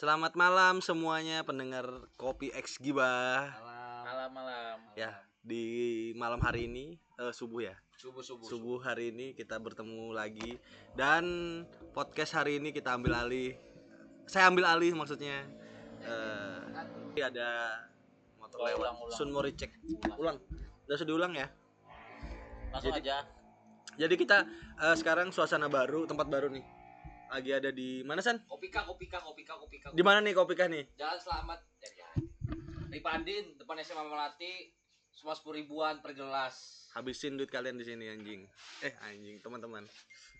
Selamat malam semuanya pendengar Kopi X Gibah. Malam malam. Ya, di malam hari ini eh, subuh ya. Subuh subuh. Subuh hari ini kita bertemu lagi dan podcast hari ini kita ambil alih. Saya ambil alih maksudnya. Eh ada motor lewat. ulang, ulang. Sun mau recheck. Ulang. Udah sudah diulang ya. Langsung Jadi- aja. Jadi kita eh, sekarang suasana baru, tempat baru nih. Lagi ada di mana San? Kopika, kopika, kopika, kopika. Di mana nih Kopika nih? Jalan Selamat. Ya, ya. Di Pandin, depan SMA Melati, cuma sepuluh ribuan per gelas. Habisin duit kalian di sini anjing. Eh anjing, teman-teman.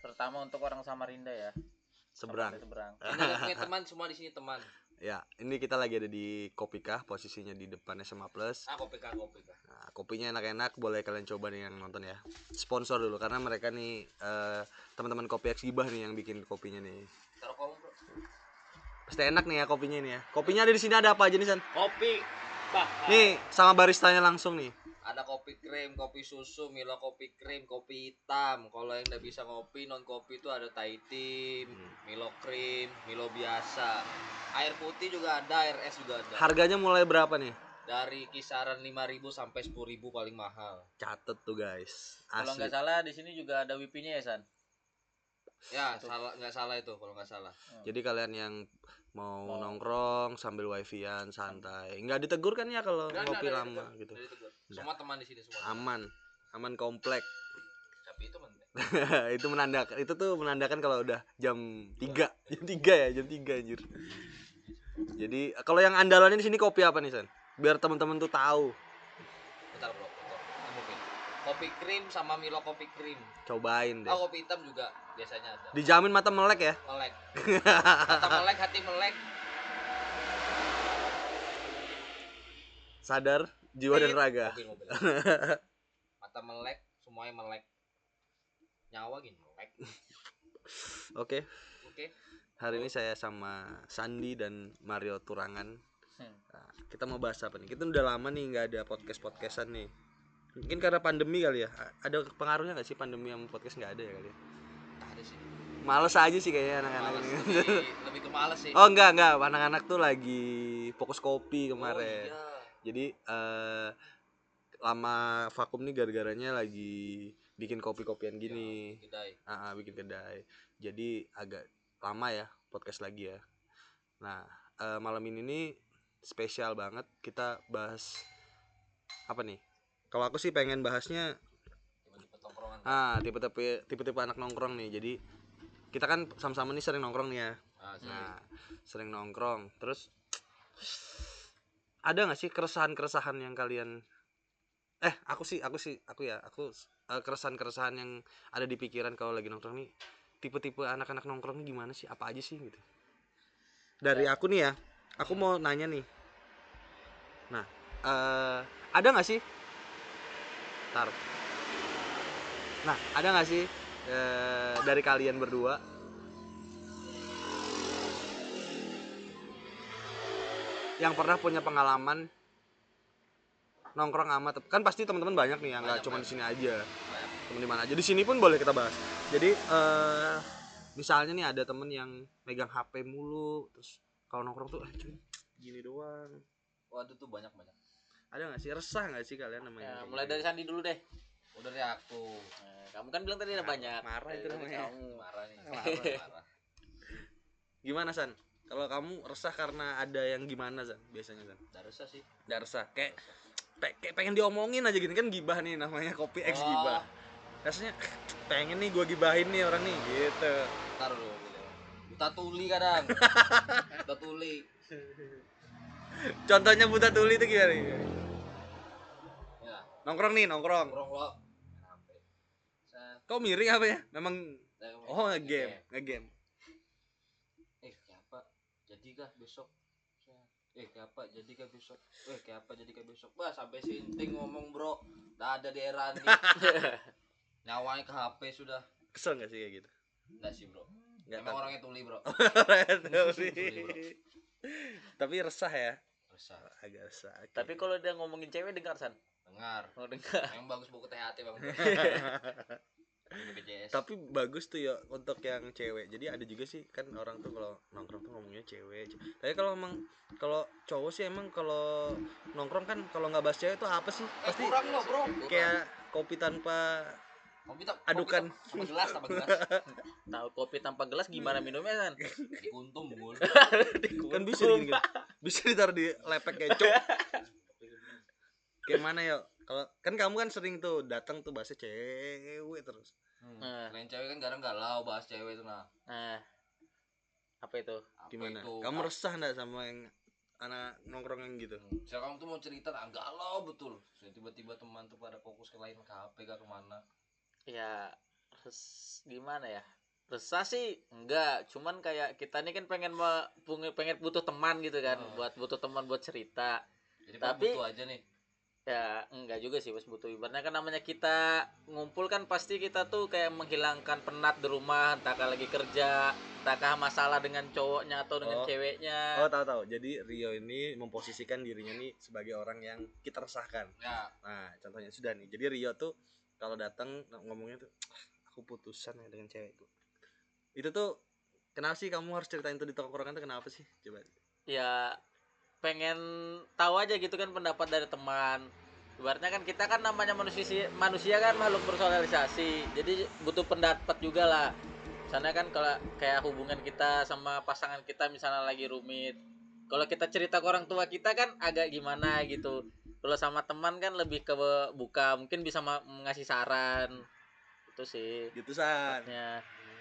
Terutama untuk orang Samarinda ya. Seberang. Seberang. Ini punya teman, semua di sini teman. Ya, ini kita lagi ada di Kopika, posisinya di depan SMA Plus. Ah, kopika, kopika. Nah, kopinya enak-enak, boleh kalian coba nih yang nonton ya. Sponsor dulu karena mereka nih eh, teman-teman Kopi X Gibah nih yang bikin kopinya nih. Taruh kamu, bro. Pasti enak nih ya kopinya ini ya. Kopinya ada di sini ada apa aja nih San? Kopi. Bah. Nih sama baristanya langsung nih. Ada kopi krim, kopi susu, Milo kopi krim, kopi hitam. Kalau yang udah bisa ngopi, non kopi itu ada Thai Tim, Hmm. Milo krim, Milo biasa. Air putih juga ada, air es juga ada. Harganya mulai berapa nih? Dari kisaran 5.000 sampai 10.000 paling mahal. Catet tuh guys. Kalau nggak salah di sini juga ada wipinya ya San. Ya, Itu. salah nggak salah itu kalau nggak salah. Jadi kalian yang mau Mau- nongkrong sambil wifi-an santai. Nggak ditegur kan ya kalau ngopi lama ditegur, gitu. nggak ditegur. Semua teman di sini semua. Aman. Aman komplek. Tapi itu penting. itu menandakan itu tuh menandakan kalau udah jam 3 jam 3 ya jam 3 anjir jadi kalau yang andalannya di sini kopi apa nih San biar teman-teman tuh tahu Bentar bro. Kopi krim sama Milo kopi krim. cobain deh Oh, kopi hitam juga biasanya ada. dijamin mata melek ya Melek. Mata melek, hati melek. sadar jiwa dan Tit. raga Mobil, mobil. Mata melek, semuanya melek. Nyawa gini melek. oke Oke. hari ini saya sama Sandi dan Mario Turangan Hmm. Nah, kita mau bahas apa nih kita udah lama nih nggak ada podcast podcastan nih mungkin karena pandemi kali ya ada pengaruhnya nggak sih pandemi yang podcast nggak ada ya kali ya? Ada sih. males aja sih kayaknya anak-anak lebih, lebih ke males sih. Oh enggak enggak, anak-anak tuh lagi fokus kopi kemarin. Oh, iya. Jadi eh lama vakum nih gara-garanya lagi bikin kopi-kopian gini. Ya, kedai. Ah, ah, bikin kedai. Jadi agak lama ya podcast lagi ya. Nah, eh, malam ini nih spesial banget kita bahas apa nih? Kalau aku sih pengen bahasnya ah tipe-tipe tipe-tipe anak nongkrong nih. Jadi kita kan sama-sama nih sering nongkrong nih ya. Ah, sih. Nah, sering nongkrong. Terus ada nggak sih keresahan-keresahan yang kalian eh aku sih aku sih aku ya aku eh, keresahan-keresahan yang ada di pikiran kalau lagi nongkrong nih tipe-tipe anak-anak nongkrong nih gimana sih? Apa aja sih gitu. Dari aku nih ya aku mau nanya nih. Nah eh ada nggak sih? Taruh nah ada nggak sih eh, dari kalian berdua yang pernah punya pengalaman nongkrong amat kan pasti teman-teman banyak nih yang nggak cuma di sini aja temen di mana aja di sini pun boleh kita bahas jadi eh misalnya nih ada temen yang megang HP mulu terus kalau nongkrong tuh ah, cuy, gini doang Waduh tuh banyak banyak. ada nggak sih resah nggak sih kalian namanya Ya, mulai gitu? dari Sandi dulu deh. Udah dari aku. Nah, kamu kan bilang tadi ada banyak. marah itu Dari namanya. kamu. Marah nih. Marah. Marah. gimana san kalau kamu resah karena ada yang gimana san biasanya san Udah resah sih. Nggak resah kayak pe- kayak pengen diomongin aja gitu kan gibah nih namanya kopi X Oh. gibah rasanya pengen nih gua gibahin nih orang nih gitu Ntar dulu gitu. Buta tuli kadang. Buta tuli. contohnya buta tuli itu gimana nih? Ya, nongkrong nih nongkrong nongkrong lo. Kok miring apa ya memang oh ngegame ngegame Eh, kayak apa? Jadi kah besok? Eh, kayak apa? Jadi kah besok? Eh, kayak apa? Jadi kah besok? Wah, sampai sinting ngomong, Bro. Udah ada di era nih. Nyawanya ke HP sudah. kesel nggak sih kayak gitu Enggak sih, Bro. nggak Emang tahu. orangnya tuli, Bro. Tuli. Tuli, bro. tapi resah ya Resah. agak resah Oke. Tapi kalau dia ngomongin cewek dengar San. Dengar. Oh dengar. Yang bagus buku THT, Bang. BPJS. tapi bagus tuh ya untuk yang cewek. Jadi ada juga sih kan orang tuh kalau nongkrong tuh ngomongnya cewek. Tapi kalau emang kalau cowok sih emang kalau nongkrong kan kalau nggak bahas cewek itu apa sih? Eh, pasti kurang lo bro. Kayak kopi tanpa kopi adukan. sama gelas sama gelas. Tahu kopi tanpa gelas gimana minumnya san? Dikuntum bul. Kan bisa gini kan. Bisa ditaruh di lepek kecap kayak mana ya kalau kan kamu kan sering tuh datang tuh bahasa cewek terus. Nah. Lain cewek kan kadang galau bahas cewek itu nah. Nah. Apa itu? Apa gimana? itu? kamu Ah, resah nggak sama yang anak nongkrong yang gitu? Misalnya kamu tuh mau cerita nah, galau betul. Tiba-tiba teman tuh pada fokus ke lain ke HP kah ke mana? Ya res- gimana ya? Resah sih enggak. Cuman kayak kita ini kan pengen me- pengen butuh teman gitu kan. Oh. buat butuh teman buat cerita. Jadi Tapi- butuh aja nih ya enggak juga sih pas butuh ibaratnya kan namanya kita ngumpul kan pasti kita tuh kayak menghilangkan penat di rumah entahkah lagi kerja entahkah masalah dengan cowoknya atau dengan Oh. ceweknya. Oh tahu tahu. Jadi Rio ini memposisikan dirinya nih sebagai orang yang kita resahkan. Ya. Nah contohnya sudah nih. Jadi Rio tuh kalau datang ngomongnya tuh "Ah, aku putusan ya dengan cewekku itu tuh kenapa sih kamu harus ceritain tuh di tongkrongan tuh kenapa sih? Coba. Ya pengen tahu aja gitu kan pendapat dari teman. Ibaratnya kan kita kan namanya manusia manusia kan makhluk bersosialisasi. Jadi butuh pendapat juga lah. Sana kan kalau kayak hubungan kita sama pasangan kita misalnya lagi rumit. Kalau kita cerita ke orang tua kita kan agak gimana gitu. Kalau sama teman kan lebih ke buka mungkin bisa ngasih saran. Itu sih. Gitu san.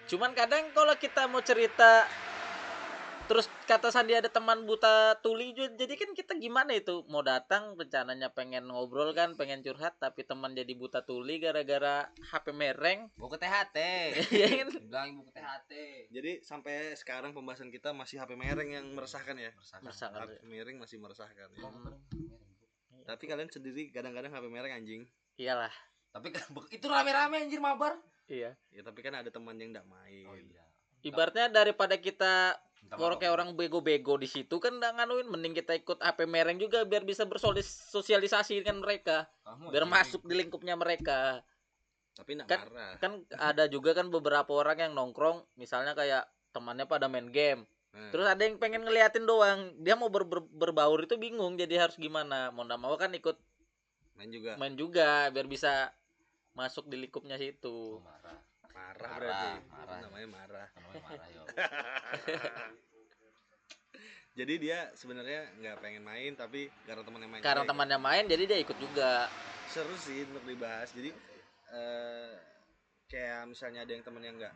Cuman kadang kalau kita mau cerita terus kata Sandi ada teman buta tuli juga jadi kan kita gimana itu? Mau datang rencananya pengen ngobrol kan pengen curhat tapi teman jadi buta tuli gara-gara HP mereng. Buku THT ya kan? Bilang buku THT jadi sampai sekarang pembahasan kita masih HP mereng yang meresahkan ya? Meresahkan. HP mereng masih meresahkan ya. Bener. tapi kalian sendiri kadang-kadang HP mereng anjing. Iyalah. Tapi kan itu rame-rame anjir mabar. Iya. Ya tapi kan ada teman yang tidak main. Oh iya. Ibaratnya daripada kita kalau kayak orang bego-bego di situ kan nggak nganuin mending kita ikut HP mereng juga biar bisa bersosialisasi dengan mereka. Kamu biar masuk di lingkupnya mereka. Tapi Kan- marah. kan ada juga kan beberapa orang yang nongkrong misalnya kayak temannya pada main game. Nah, terus ada yang pengen ngeliatin doang. Dia mau ber- ber- berbaur itu bingung jadi harus gimana? Mau nggak mau kan ikut main juga. main juga biar bisa masuk di lingkupnya Oh, situ marah marah Marah, berarti marah. Namanya marah. Namanya marah jadi dia sebenarnya nggak pengen main tapi karena temannya main karena temannya main jadi dia ikut juga. Seru sih untuk dibahas. Jadi eh kayak misalnya ada yang temen yang enggak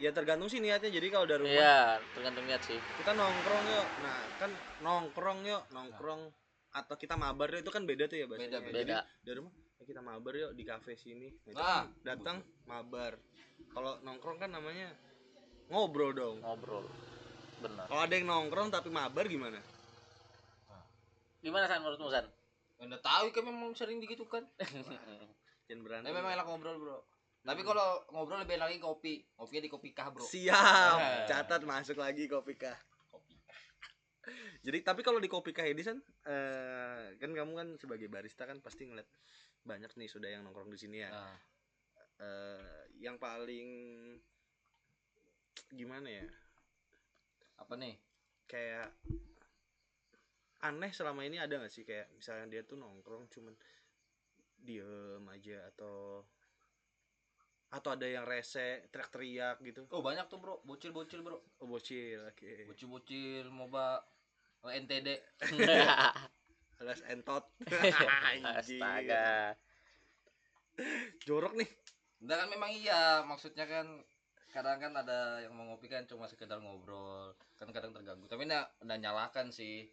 ya tergantung sih niatnya. Jadi kalau dari rumah iya tergantung niat sih. kita nongkrong yuk. Nah kan nongkrong yuk nongkrong. Atau kita mabar itu kan beda tuh ya bahasanya. Beda, Jadi, beda. dari rumah "Ya kita mabar yuk di kafe sini. Nah, kan datang mabar. Kalau nongkrong kan namanya ngobrol dong. Ngobrol. Benar. Kalau ada yang nongkrong tapi mabar gimana? Gimana san menurutmu san? Anda tahu kan memang sering begitu kan? Jangan berantem. Tapi memang enak ngobrol bro. Tapi kalau ngobrol lebih enak lagi kopi. Kopinya di kopi kah bro? Siap. Catat masuk lagi kopi kah. Jadi tapi kalau di kopi kah ini kan eh, kan kamu kan sebagai barista kan pasti ngeliat banyak nih sudah yang nongkrong di sini ya. Nah, Eh, yang paling gimana ya? Apa nih? Kayak aneh selama ini ada gak sih? Kayak misalnya dia tuh nongkrong cuman diem aja atau atau ada yang rese teriak-teriak gitu? Oh banyak tuh bro. Bocil bocil bro. Oh bocil oke. Bocil bocil moba NTD alias entot. Anjing. astaga. Jorok nih. Enggak kan memang iya. Maksudnya kan kadang kan ada yang mau ngopi kan cuma sekedar ngobrol. Kan kadang terganggu. Tapi enggak udah nyalakan sih.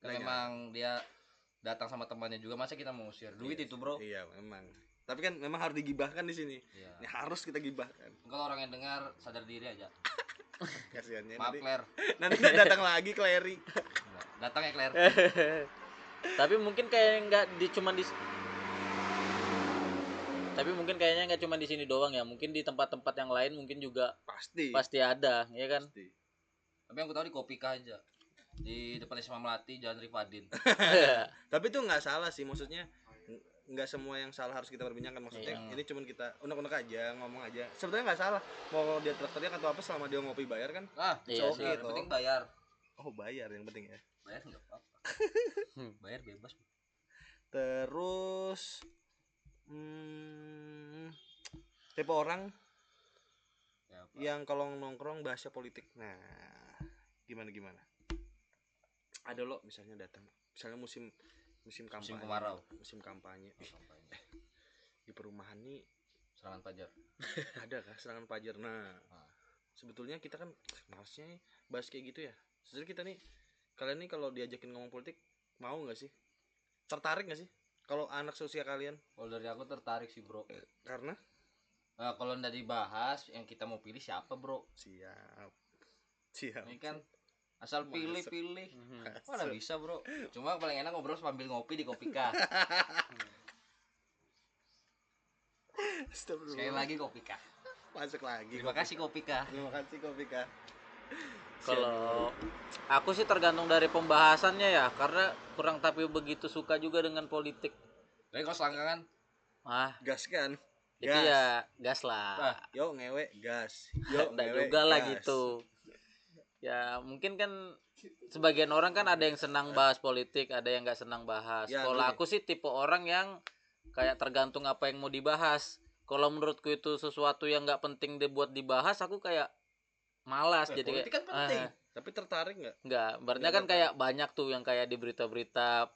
Kan memang dia datang sama temannya juga masa kita mau usir duit Iya. itu bro? Iya memang. Tapi kan memang harus digibahkan di sini. Iya. ini harus kita gibahkan. Kalau orang yang dengar sadar diri aja. Kasihannya maaf nanti Claire. Nanti datang lagi Clary datang ya Claire tapi mungkin kayak nggak di cuman di tapi mungkin kayaknya nggak cuma di sini doang ya. Mungkin di tempat-tempat yang lain mungkin juga pasti. pasti ada ya kan? Pasti. Tapi yang aku tahu di kopi Kah aja. Di depan SMA Melati Jalan Rifadin. Tapi itu nggak salah sih maksudnya ng- nggak semua yang salah harus kita perbincangkan maksudnya Iya. ini cuman kita unek-unek aja ngomong aja. Sebetulnya nggak salah mau dia teriak-teriak atau apa selama dia ngopi bayar kan? Ah Iya sih. yang penting bayar. Oh bayar yang penting ya? Bayar nggak apa-apa Hmm. bayar bebas terus hmm, tipe orang ya, apa? yang kalau nongkrong bahasnya politik nah gimana gimana ada lo misalnya datang misalnya musim musim kampanye kemarau. musim kampanye Oh, Ih, sampainya. di perumahan nih serangan pajar ada kah serangan pajar nah Ah. sebetulnya kita kan malasnya bahas kayak gitu ya sebenarnya kita nih kalian nih kalau diajakin ngomong politik mau nggak sih? Tertarik nggak sih? Kalau anak seusia kalian? Kalau dari aku tertarik sih bro. Karena? Nah, kalau nggak dibahas yang kita mau pilih siapa bro? Siap. Siap. Ini kan asal pilih-pilih. Mhm. mana bisa bro? Cuma paling enak ngobrol sambil ngopi di kopika Astagfirullah. sekali lagi kopika masuk lagi. Terima kasih kopika terima kasih Kopika Kalau aku sih tergantung dari pembahasannya ya, karena kurang tapi begitu suka juga dengan politik. tapi kalau selangkangan Ah, gas kan itu Gas. ya gas lah. Ah, yo ngewe gas yo ngewe, juga lah gas. gitu. Ya mungkin kan sebagian orang kan ada yang senang bahas politik, ada yang nggak senang bahas. Ya, Kalau aku sih tipe orang yang kayak tergantung apa yang mau dibahas. Kalau menurutku itu sesuatu yang nggak penting dibuat dibahas, aku kayak malas. Eh, jadi politik kayak, kan penting. ah, tapi tertarik nggak Nggak kan kayak banyak tuh yang kayak di berita-berita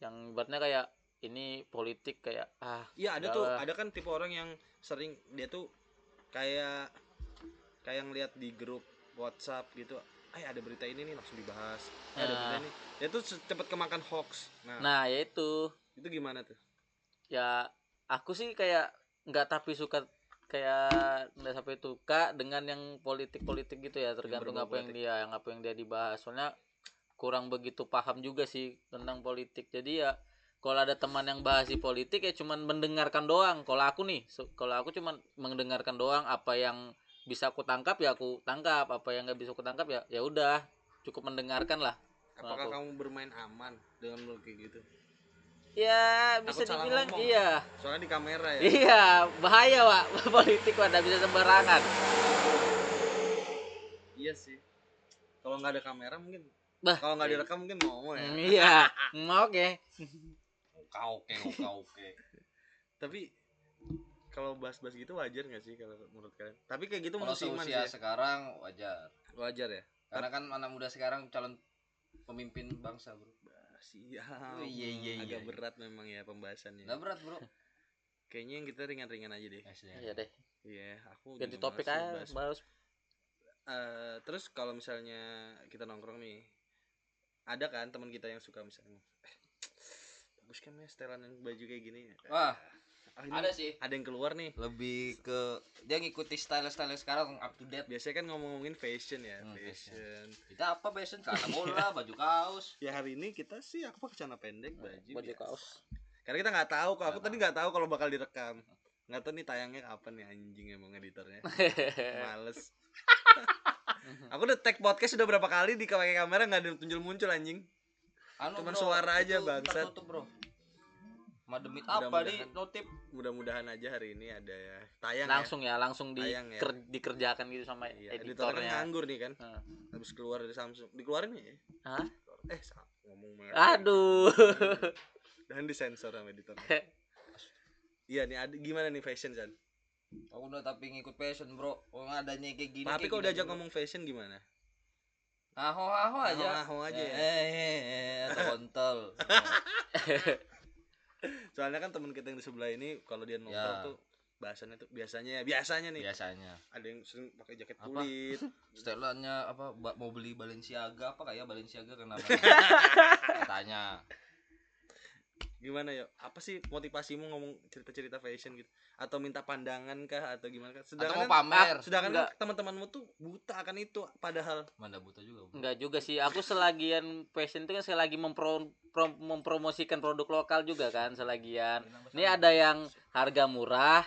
yang ibaratnya kayak ini politik kayak ah Iya ada tuh, ada kan tipe orang yang sering dia tuh kayak kayak ngeliat di grup WhatsApp gitu, eh ada berita ini nih langsung dibahas, eh, ada Nah. berita ini, dia tuh cepet kemakan hoax. Nah, nah ya itu itu gimana tuh? ya aku sih kayak nggak tapi suka kayak nggak sampai suka dengan yang politik-politik gitu ya tergantung apa yang dia yang apa yang dia dibahas. Soalnya kurang begitu paham juga sih tentang politik. Jadi ya kalau ada teman yang bahas di politik ya cuman mendengarkan doang. Kalau aku nih kalau aku cuman mendengarkan doang apa yang bisa aku tangkap ya aku tangkap. Apa yang nggak bisa aku tangkap ya ya udah cukup mendengarkan lah. Apakah Aku- kamu bermain aman dengan kayak gitu? Ya bisa salah dibilang ngomong. iya Soalnya di kamera ya. Iya, bahaya, Pak. Politik Pak, bisa sembarangan. iya sih. Kalau nggak ada kamera mungkin, Bah, kalau nggak direkam mungkin mau ya. Hmm, iya. Hmm, Oke. kau oke kau oke Tapi kalau bahas-bahas gitu wajar nggak sih kalau menurut kalian? Tapi kayak gitu kalau musiman sih. ya. sekarang wajar Wajar ya. karena kan anak muda sekarang calon pemimpin bangsa bro Siap. Oh, iya, iya, Agak iya. berat memang ya pembahasannya. nggak berat bro Kayaknya yang kita ringan-ringan aja deh. Iya deh. Iya, aku Ganti topik aja, bahas. Eh, terus kalau misalnya kita nongkrong nih, ada kan teman kita yang suka misalnya, eh, bagus kan ya setelan yang baju kayak gini. wah Ah, ini ada sih ada yang keluar nih. lebih ke dia ngikuti style style sekarang up to date Biasanya kan ngomong-ngomongin fashion ya, Hmm, fashion. kita apa fashion celana bola baju kaos Ya hari ini kita sih aku pakai celana pendek, baju, Baju biasa. kaos. Karena kita nggak tahu, kok aku tadi nggak tahu kalau bakal direkam. Nggak tahu nih tayangnya kapan nih anjing emang editornya. Males. aku udah tag podcast udah berapa kali di pakai kamera nggak ada muncul muncul anjing. anu Cuman bro, suara aja, bangsat. tutup bro mademit apa di notif Mudah-mudahan aja hari ini ada ya tayang langsung ya, langsung di Tayang ya. ker- dikerjakan gitu sama ya. Iya, editornya kan editornya. nganggur nih kan. Heeh. Habis keluar dari Samsung. Dikeluarin ya? Hah? Eh, ngomong banget. Aduh. Dan disensor sama editornya. Iya nih, ada gimana nih fashion San? aku udah tapi ngikut fashion bro nggak adanya kayak gini Tapi kayak kalau gini diajak aja, bro. ngomong fashion gimana? aho aho aja Aho-aho aja ya. eh, eh, eh, atau kontol Soalnya kan teman kita yang di sebelah ini kalau dia nongkrong Ya. tuh bahasannya tuh biasanya ya biasanya nih. Biasanya. Ada yang sering pakai jaket Apa? kulit. Setelannya apa mau beli Balenciaga apa kayak Balenciaga kenapa katanya gimana ya apa sih motivasimu ngomong cerita-cerita fashion gitu atau minta pandangan kah atau gimana kan atau sedangkan mau kan- pamer sedangkan Enggak. kan teman-temanmu tuh buta akan itu padahal mana buta juga bro. Enggak juga sih. Aku selagian fashion itu kan selagi mempro, pro- mempromosikan produk lokal juga kan selagian. Ini ada yang harga murah,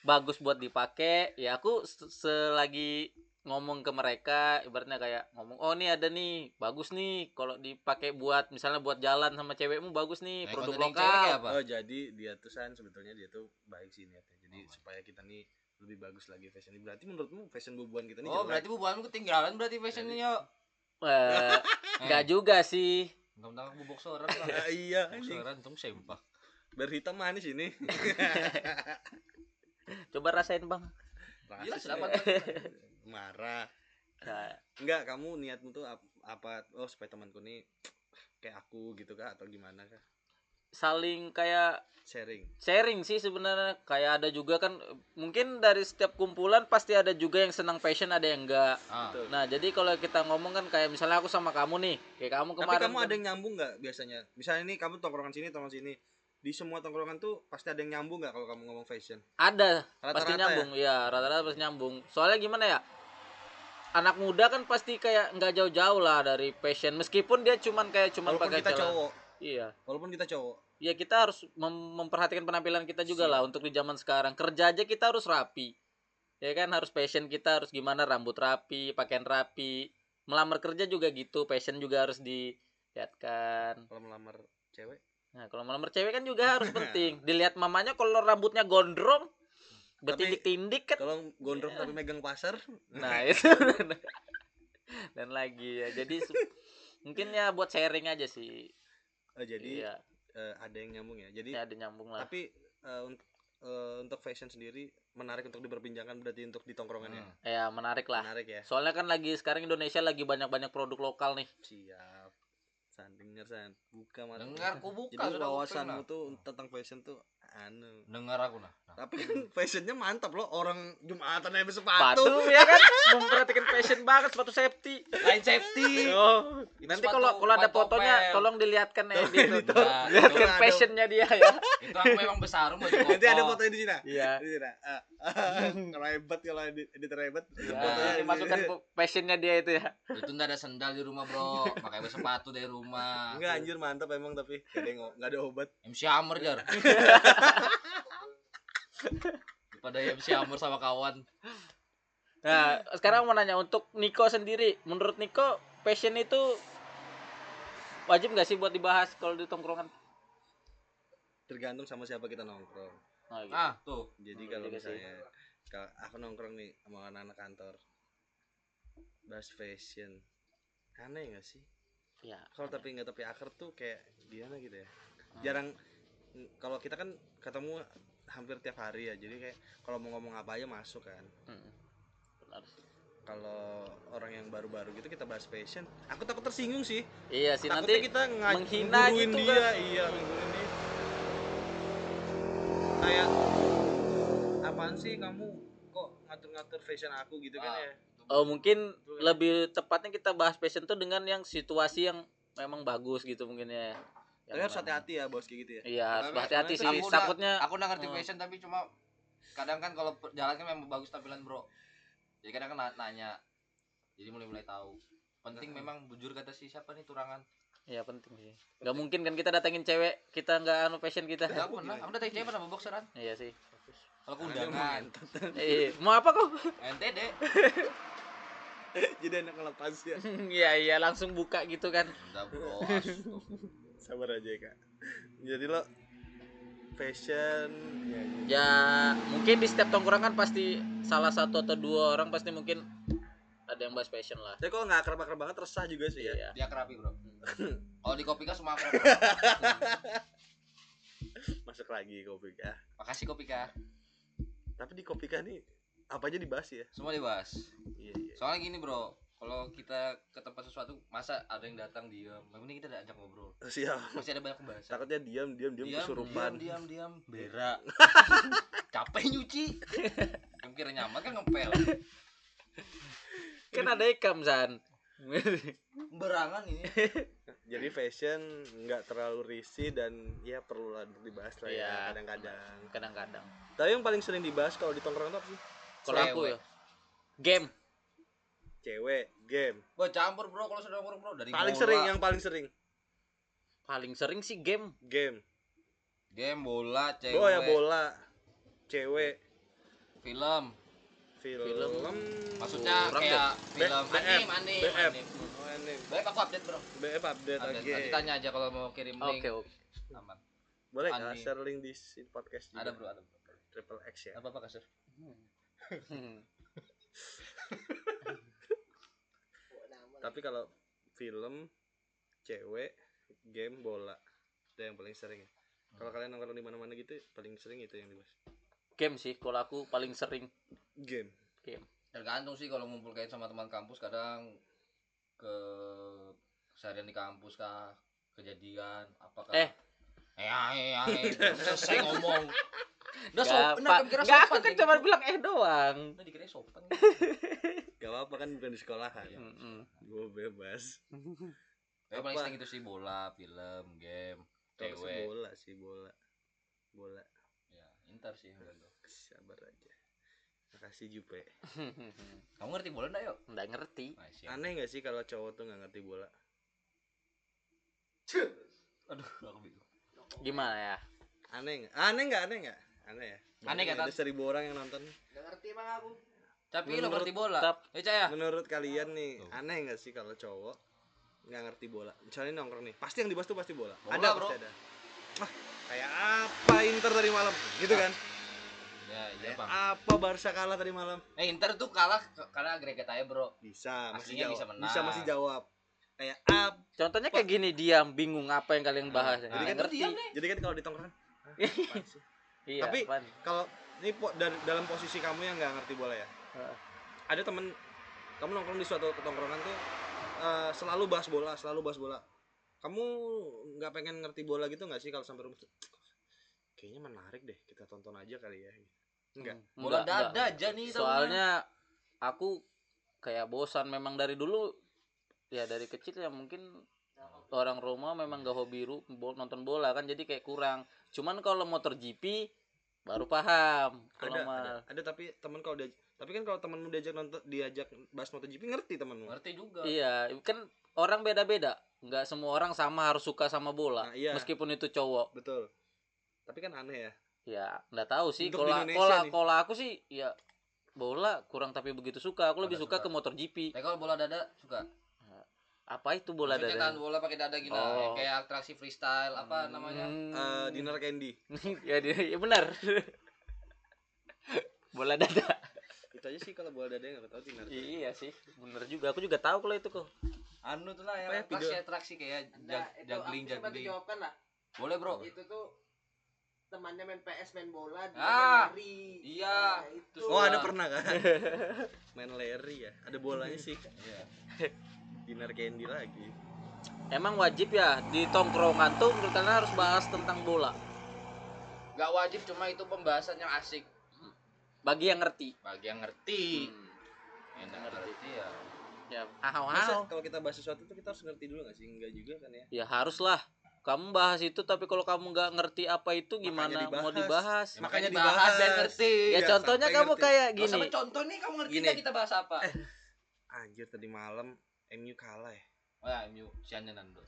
bagus buat dipakai. Ya aku se- selagi ngomong ke mereka ibaratnya kayak ngomong oh nih ada nih bagus nih kalau dipakai buat misalnya buat jalan sama cewekmu bagus nih Nah, produk lokal apa? Oh jadi dia tuh san sebetulnya dia tuh baik sih niatnya. Jadi supaya kita nih lebih bagus lagi fashion ini. Berarti menurutmu fashion bubuan kita nih Oh, jelek? berarti bubuanmu ketinggalan berarti fashionnya yo. Eh, nggak juga sih Mentang-mentang bubuk seorang lah. Ah, iya seorang untung sempah. Berhitam manis ini. coba rasain bang Jelas Rasis dapat. Ya. Marah. Nah, Enggak, kamu niatmu tuh ap- apa? Oh, supaya temanku nih kayak aku gitu kah atau gimana kah? saling kayak Sharing. sharing sih sebenarnya kayak ada juga kan mungkin dari setiap kumpulan pasti ada juga yang senang fashion ada yang enggak Ah. Betul. nah jadi kalau kita ngomong kan kayak misalnya aku sama kamu nih kayak kamu Tapi kemarin kamu kan- ada yang nyambung nggak biasanya? Misalnya nih kamu tongkrongan sini, tongkrongan sini. Di semua tongkrongan tuh pasti ada yang nyambung nggak kalau kamu ngomong fashion? ada Rata-rata pasti ya? nyambung ya rata-rata pasti nyambung soalnya gimana ya anak muda kan pasti kayak nggak jauh-jauh lah dari fashion meskipun dia cuman kayak cuman Walaupun pakai kita celana- cowok, iya. Walaupun kita cowok. ya kita harus mem- memperhatikan penampilan kita juga lah untuk di zaman sekarang. Kerja aja kita harus rapi. Ya kan harus fashion kita harus gimana rambut rapi pakaian rapi. Melamar kerja juga gitu fashion juga harus dilihatkan. Kalau melamar cewek, nah kalau melamar cewek kan juga harus penting. Dilihat mamanya kalau rambutnya gondrong bertindik-tindik kan kalau gondrong tapi megang pasar, nah itu dan lagi ya jadi mungkin ya buat sharing aja sih Oh, jadi iya eh, ada yang nyambung ya. Jadi ya ada nyambung lah tapi eh, untuk eh, untuk fashion sendiri menarik untuk diperbincangkan berarti untuk di tongkrongan ya. Hmm. ya menarik lah Menarik ya. Soalnya kan lagi sekarang Indonesia lagi banyak-banyak produk lokal nih. Siap. San dengar san. Buka mata. Dengar ku buka Jadi wawasanmu tuh tentang fashion tuh anu. Dengar aku nah. Nah. Tapi kan fashionnya mantap loh. Orang Jumatan aja Sepatu sepatu. ya kan memperhatikan fashion banget sepatu safety. Lain safety. Oh, nanti kalau kalau ada fotonya tolong dilihatkan ya di itu. Nah, itu, Lihatkan fashionnya dia ya. itu aku memang besar mau Nanti ada fotonya di sini. nah. Iya. Di sini. nah. Ah, Kalau hebat kalau edit editor hebat. Ya, fotonya di dimasukkan fashionnya dia itu ya. Itu ndak ada sendal di rumah, Bro. Pakai sepatu dari rumah. Enggak anjir mantap emang tapi gak ada, yang- nggak ada obat. MC Hammer jar. Pada MC Hammer sama kawan. Nah, sekarang mau nanya untuk Niko sendiri, menurut Niko fashion itu wajib nggak sih buat dibahas kalau di tongkrongan? Tergantung sama siapa kita nongkrong. Oh, gitu. Ah, tuh. Jadi kalau misalnya kalau aku nongkrong nih sama anak-anak kantor bahas fashion aneh gak sih Ya. kalau tapi nggak tapi akar tuh kayak gimana gitu ya Hmm. jarang kalau kita kan ketemu hampir tiap hari ya jadi kayak kalau mau ngomong apa aja masuk kan Hmm. Benar sih. kalau orang yang baru-baru gitu kita bahas fashion aku takut tersinggung sih Iya sih takutnya nanti kita menghina gitu dia kan. iya ngguruin dia kayak apaan sih kamu kok ngatur-ngatur fashion aku gitu kan Ah. ya Oh mungkin Betul. lebih tepatnya kita bahas fashion tuh dengan yang situasi yang memang bagus gitu mungkin ya. Tapi harus hati-hati ya bos kayak gitu ya Iya harus hati-hati sih. aku udah- Takutnya Aku udah ngerti Oh. fashion tapi cuma kadang kan kalau jalan kan memang bagus tampilan, Bro. Jadi kadang kan na- nanya. Jadi mulai-mulai tahu. Penting memang bujur kata si siapa nih turangan. ya penting sih. Gak mungkin kan kita datengin cewek kita nggak anu fashion kita. Enggak pernah. Kamu udah tanya cewek sama boxeran? Iya sih. Kalau undangan. Eh, mau apa kok? NTD. jadi enak ngelepas ya Iya iya langsung buka gitu kan. Udah, Bro. Sabar aja ya, kak jadi lo fashion ya, gitu. Ya mungkin di setiap tongkrongan pasti salah satu atau dua orang pasti mungkin ada yang bahas fashion lah. tapi kalau nggak akrab-akrab banget resah juga sih ya Iya. Dia kerapi, Bro. Kalau di kopi kan semua akrab. Masuk lagi Kopika Makasih Kopika. tapi di Kopika nih apa aja dibahas ya Semua dibahas. iya iya Soalnya gini, Bro. Kalau kita ke tempat sesuatu, masa ada yang datang diam. Penting kita ajak ngobrol. siap Masih ada banyak pembahasan. takutnya diam diam diam diam, kesurupan diam, diam, diam, berak. Capek nyuci. Yang kira nyaman kan ngepel. Kan ada ikam San. Berangan ini. jadi fashion nggak terlalu risih dan ya perlu lah dibahas lah ya Iya. kadang-kadang Kadang-kadang. tapi yang paling sering dibahas kalau di tongkrongan tuh apa sih Kalau aku ya game. Cewek game Wah, campur, Bro, kalau sudah ngomong, Bro. Dari paling bola, sering yang paling sering Paling sering sih game. game game, bola, cewek, oh ya bola cewek film. film, Maksudnya Kurang kayak deh. film B- anim, BF. anim, BF. anim. Oh, anime. BF aku update bro. BF update, Update. oke. Nanti tanya aja kalau mau kirim link. Oke, oke. Aman. Boleh nggak Anime. share link di si- podcast juga? Ada bro, ada bro. Triple X ya. Apa apa kasir? Hmm. Tapi kalau film, cewek, game, bola, itu yang paling sering ya. Kalau kalian nongkrong di mana-mana gitu, paling sering itu yang dibahas. Game sih, kalau aku paling sering Game. Tergantung sih kalau ngumpul kayak sama teman kampus kadang ke keseharian di kampus kah kejadian apakah Eh. eh eh eh selesai ngomong udah Nggak, sopan nah, kan kira Nggak, aku sopan kan cuma bilang eh doang. Nah, dikira sopan Apa-apa kan bukan di sekolahan. Mm-mm. Gue bebas. Tapi paling Apa? sering itu sih bola film game cewek bola sih bola. Bola. ya inter sih. Sabar aja. Makasih Jupe. kamu ngerti bola enggak yuk Nggak ngerti. nah, siap. Aneh gak sih kalau cowok tuh nggak ngerti bola? aduh aku bingung Gimana ya? Aneh nggak? Aneh nggak? Aneh nggak? Aneh ya. Aneh nggak, Ada seribu orang yang nonton. Tapi lo Menurut ngerti bola tetap- eh caya Menurut kalian nih, Tuh. aneh nggak sih kalau cowok nggak ngerti bola? Misalnya nongkrong nih, pasti yang dibahas tuh pasti bola. Bola, ada bro. pasti ada. Ah, kayak apa Inter tadi malam? Gitu kan? ya iya Kayak bang apa Barca kalah tadi malam? eh inter tuh kalah karena agregat aja bro Bisa, masih jawab. bisa menang. Bisa masih jawab. Kayak apa? Contohnya kayak gini diam, bingung apa yang kalian bahas. Nah, Jadi Nggak kan ngerti. diam nih. Jadi kan kalau di tongkrongan, "Hah, apaan sih?" Iya, Tapi- kalau ini po- dan- dalam posisi kamu yang nggak ngerti bola ya. Ada temen kamu nongkrong di suatu tongkrongan tuh eh, selalu bahas bola selalu bahas bola kamu nggak pengen ngerti bola gitu nggak sih kalau sampai rumah kayaknya menarik deh kita tonton aja kali ya enggak Hmm, bola enggak, dada enggak. aja nih. Soalnya aku kayak bosan memang dari dulu ya dari kecil ya mungkin orang Roma memang gak hobi ru- nonton bola kan jadi kayak kurang. Cuman kalau motor GP baru paham. Kalau ada, ada ada tapi temen kalau dia tapi kan kalau temenmu diajak nonton diajak bahas MotoGP ngerti temenmu ngerti juga Iya, kan orang beda-beda. Nggak semua orang sama harus suka sama bola. Nah, iya. Meskipun itu cowok. betul tapi kan aneh ya Ya, nggak tahu sih. Kalau kalau kalau aku sih ya bola kurang tapi begitu suka. Aku lebih suka suka. ke motor GP. Tapi kalau bola dada suka Apa itu bola Maksudnya dada? kan bola pakai dada gila Oh. kayak atraksi freestyle apa namanya Hmm. Eh, dinner candy ya, dia- ya benar. bola dada. Aja sih kalau bola dada nggak tahu dinner iya sih, bener juga. Aku juga tahu kalau itu kok. anu tuh lah ya, atraksi video? atraksi kayak Nah, jag- juggling juggling dijawabkan lah. boleh bro Itu tuh temannya main PS main bola dia Ah, lari. iya. Nah, itu. Oh ada pernah kan main Larry ya ada bolanya sih iya dinner candy lagi Emang wajib ya di tongkrongan tuh menurut kalian harus bahas tentang bola. nggak wajib cuma itu pembahasan yang asik Bagi yang ngerti. bagi yang ngerti Hmm. yang ngerti ya Ya, hau kalau kita bahas sesuatu tuh kita harus ngerti dulu gak sih? Enggak juga kan ya. Ya haruslah. Kamu bahas itu tapi kalau kamu nggak ngerti apa itu gimana Makanya mau dibahas. dibahas? Ya, Makanya dibahas dibahas. biar ngerti Ya Iya, contohnya kamu ngerti. kayak Gini. gini. contoh nih kamu ngerti Gini. kita bahas apa Eh. Anjir tadi malam MU kalah ya. oh ya MU siannya Nando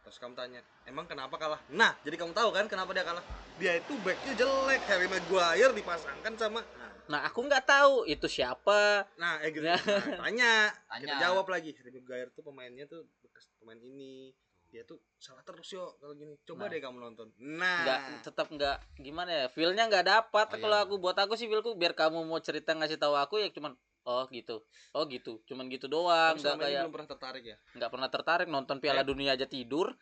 Terus kamu tanya, emang kenapa kalah? Nah, jadi kamu tahu kan kenapa dia kalah? Dia itu backnya jelek, Harry Maguire dipasangkan sama Nah, Nah aku nggak tahu itu siapa. nah eh gitu. Nah. Nah, tanya. Kita Tanya. jawab lagi. Harry Maguire tuh pemainnya tuh bekas pemain ini. Dia tuh salah terus yo kalau gini. Coba Nah. deh kamu nonton. Nah, Nggak tetap nggak gimana ya? Feelnya nggak dapat Oh, kalau iya. aku buat aku sih feelku biar kamu mau cerita ngasih tahu aku ya cuman oh gitu oh gitu cuman gitu doang kamu nggak selama ini kayak belum pernah tertarik ya? nggak pernah tertarik nonton Piala Eh. Dunia aja tidur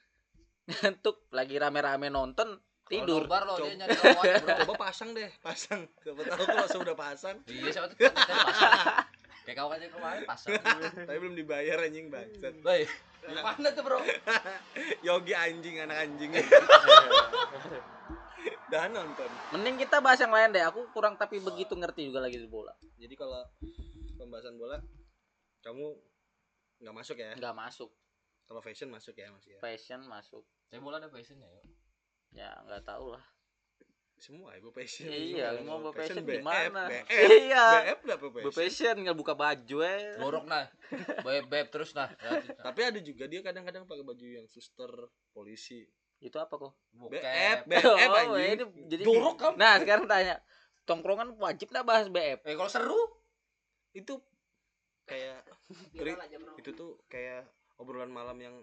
ngantuk lagi rame-rame nonton tidur Kalau nobar loh dia Coba. nyari lawan bro Coba pasang deh, pasang. Siapa tahu kalau sudah pasang, iya siapa tuh pasang kayak kau aja kemarin pasang tapi belum dibayar anjing bangsat. Woi, di mana tuh bro Yogi anjing anak anjing. Dah nonton. mending kita bahas yang lain deh aku kurang tapi begitu ngerti juga lagi di bola Jadi kalau pembahasan bola kamu nggak masuk ya? nggak masuk. Kalau fashion masuk ya masih ya. fashion masuk. Saya bola ada passionnya yuk. Ya nggak tahu lah. Semua ibu fashion. Iya, Semua mau fashion. BF, gimana? BF, Iya. BF lah bu Bu fashion. fashion nggak buka baju eh. Borok nah. Beb beb terus nah. Ya, Tapi ada juga dia kadang-kadang pakai baju yang suster, polisi. itu apa kok? BF, BF oh ini jadi jorok kamu. Nah sekarang tanya tongkrongan wajib dah bahas BF Eh kalau seru itu kayak Viral aja bro itu tuh kayak obrolan malam yang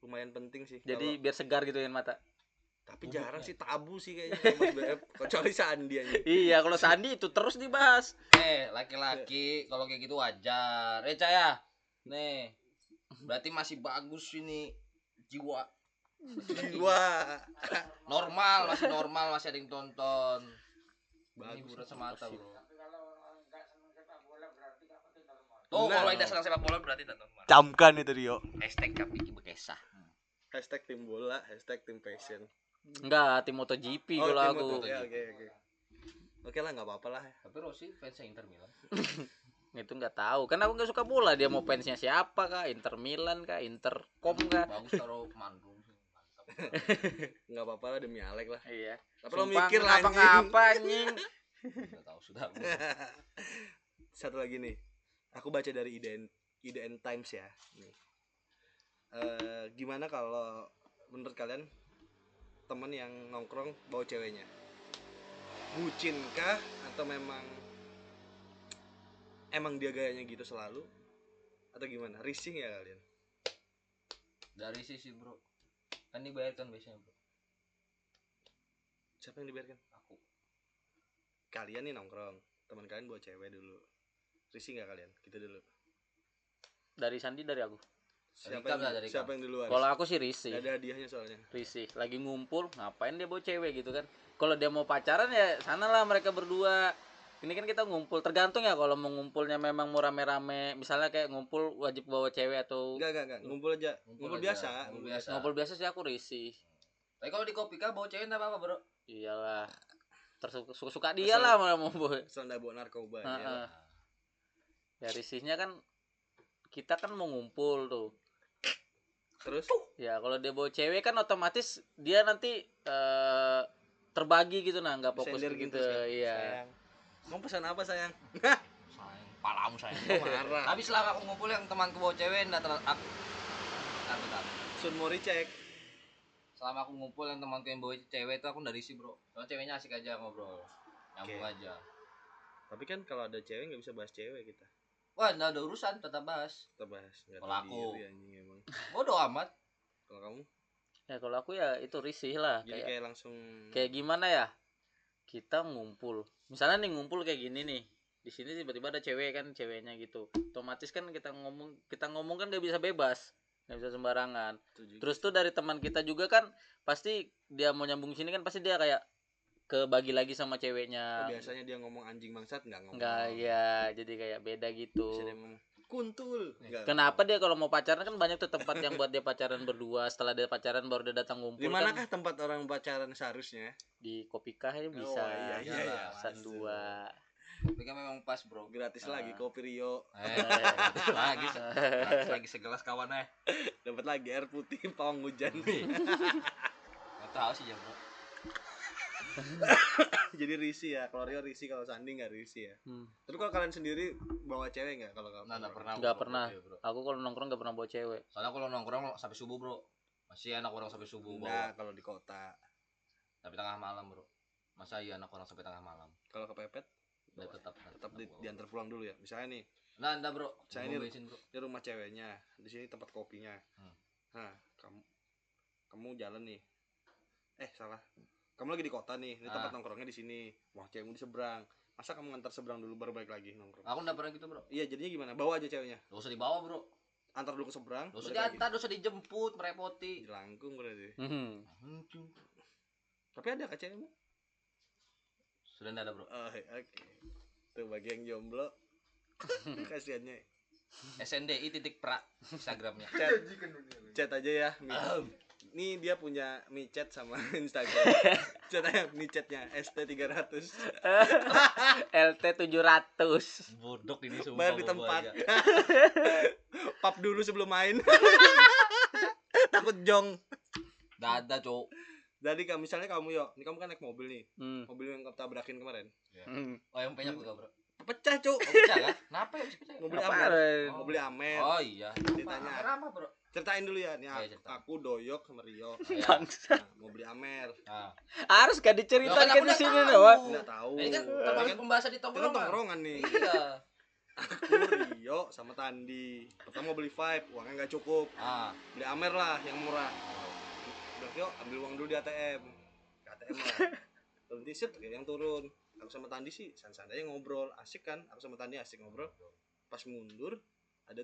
lumayan penting sih jadi biar segar gitu kan mata? Kalau- tapi jarang sih tabu sih kayaknya kalau kecuali Sandi aja? Iya kalau Sandi itu terus dibahas. Eh laki-laki kalau kayak gitu wajar. Eh Caya Nih. Berarti masih bagus ini Jiwa. Wah Normal Masih normal Masih ada yang tonton. Ini bagus burat semata bro Oh, Nah. kalau tidak senang sepak bola berarti tidak normal camkan itu Rio. Hashtag Kapiki Bekesah hashtag tim bola hashtag tim passion. Enggak tim MotoGP oh, kalau aku. Moto- ya, oke oke. Oke lah nggak apa-apa lah. Tapi Rossi fansnya Inter Milan. Itu nggak tahu kan aku nggak suka bola. Dia mau fansnya siapa kah? Inter Milan kah? Intercom kah Bagus taruh mandung Mantap nggak apa-apa lah demi Alek lah. Iya. Tapi lo mikir lah ngapa anjing. ngapa anjing? Udah tahu sudah. Satu lagi nih aku baca dari IDN IDN Times ya nih. Eh, gimana kalau menurut kalian temen yang nongkrong bawa ceweknya? Bucin kah? Atau memang emang dia gayanya gitu selalu? Atau gimana? Risih ya kalian? Dari sisi bro. Kan dibayarkan biasanya bro. Siapa yang dibiarkan Aku. Kalian nih nongkrong. Teman kalian bawa cewek dulu risih nggak kalian? Gitu dulu. Dari Sandi dari aku? Siapa yang, dari siapa yang duluan? Kalau aku sih risih. Ada hadiahnya soalnya. Risih. Lagi ngumpul ngapain dia bawa cewek gitu kan? Kalau dia mau pacaran ya sana lah mereka berdua. Ini kan kita ngumpul. Tergantung ya kalau mau ngumpulnya memang mau rame-rame. Misalnya kayak ngumpul wajib bawa cewek atau enggak enggak enggak ngumpul aja. Ngumpul, aja, biasa. Ngumpul biasa. Ngumpul biasa sih aku risih. Tapi kalau di Kopika bawa cewek enggak apa-apa bro? Iyalah. Tersuka suka suka dia lah mau mau bawa. asal nggak bawa narkoba Heeh. ya. Ya risihnya kan kita kan mau ngumpul tuh. Terus ya kalau dia bawa cewek kan otomatis dia nanti eh, terbagi gitu nah nggak fokus Sender gitu, gitu iya. Sayang. kamu pesan apa sayang? Sayang Palamu sayang. Marah. Tapi selama aku ngumpul yang temanku bawa cewek enggak terlalu aku. Sun Mori cek. Selama aku ngumpul yang temanku yang bawa cewek itu aku dari sih bro. Soalnya ceweknya asik aja ngobrol. Nyambung Oke. aja. Tapi kan kalau ada cewek nggak bisa bahas cewek kita Wah enggak ada urusan tetap bahas. Kita bahas nggak Kalau aku. diri anjing emang. Bodoh amat. Kalau kamu? Ya kalau aku ya itu risih lah jadi kayak kayak langsung kayak gimana ya? Kita ngumpul. Misalnya nih ngumpul kayak gini nih di sini tiba-tiba ada cewek kan ceweknya gitu. Otomatis kan kita ngomong kita ngomong kan gak bisa bebas nggak bisa sembarangan. Terus tuh dari teman kita juga kan pasti dia mau nyambung sini kan pasti dia kayak kebagi lagi sama Oh, ceweknya biasanya dia ngomong anjing bangsat nggak ngomong. Enggak ya jadi kayak beda gitu. Kuntul. Nggak. kenapa dia kalau mau pacaran kan banyak tuh tempat yang buat dia pacaran berdua. Setelah dia pacaran baru dia datang ngumpul di kan. Manakah tempat orang pacaran seharusnya? Di kopikah ya? Bisa. Oh, iya, iya, iya, San dua. Tapi kan memang pas bro. Gratis Ah. lagi kopi Rio. Eh, gratis lagi. Se- gratis lagi segelas kawan eh. Dapat lagi air putih pawang hujan. Gak tau sih ya bro jadi risih ya kalau Rio risih kalau Sandi nggak risih ya. Hmm. terus kalau kalian sendiri bawa cewek nggak kalau kamu? Nah, nggak pernah Nggak pernah. Bro. Aku kalau nongkrong gak pernah bawa cewek. Soalnya kalau nongkrong sampai subuh bro. Masih enak orang sampai subuh bawa. Kalau di kota. Tapi tengah malam bro. Masa iya anak orang sampai tengah malam? Kalau kepepet? Tetap tetap di, diantar pulang dulu ya. Misalnya nih Nah enggak bro. Saya ini- bensin bro. ini rumah ceweknya. Di sini tempat kopinya. Hmm. nah kamu kamu jalan nih. Eh salah kamu lagi di kota nih ini tempat Ah. nongkrongnya di sini. Wah cewekmu di seberang masa kamu ngantar seberang dulu baru balik lagi nongkrong? Aku enggak pernah gitu bro. Iya jadinya gimana? Bawa aja ceweknya? Gak usah dibawa bro. Antar dulu ke seberang Gak usah diantar, gak usah dijemput, merepoti. Jelangkung berarti. Hmm. tapi ada kak cewekmu? Sudah enggak ada bro. Oh iya, oke. Tuh bagi yang jomblo. Kasihannya. SNDI titik pra Instagramnya. Chat. Chat aja ya Mi. Nih dia punya Mi Chat sama Instagram. Chat aja Mi Chatnya ST300. LT 700. Bodoh ini sumpah Bayar di tempat. Pap dulu sebelum main. Takut jong. Gak ada cowok Jadi kamu misalnya kamu yo, ini kamu kan naik mobil nih. Hmm. Mobil yang kamu tabrakin kemarin. Hmm. Oh yang banyak juga bro pecah cuk Oh, pecah kan? Kenapa ya bisa pecah? mau beli Apa? amer Oh. mau beli amer Oh iya. Ditanya. Kenapa, Bro? Ceritain dulu ya nih Iya, aku, doyok sama Rio Iya. Nah, mau beli amer Nah. Harus gak Loh, diceritakan kan di udah sini tahu. doang. nggak tahu Ini kan termasuk kan pembahasan di kan tongkrongan. tongkrongan nih Iya. aku Rio sama Tandi pertama mau beli five uangnya nggak cukup Ah. beli amer lah yang murah bilang yuk ambil uang dulu di ATM ke ATM lah berhenti set kayak yang turun aku sama Tandi sih san-san aja ngobrol asik kan aku sama Tandi asik ngobrol pas mundur ada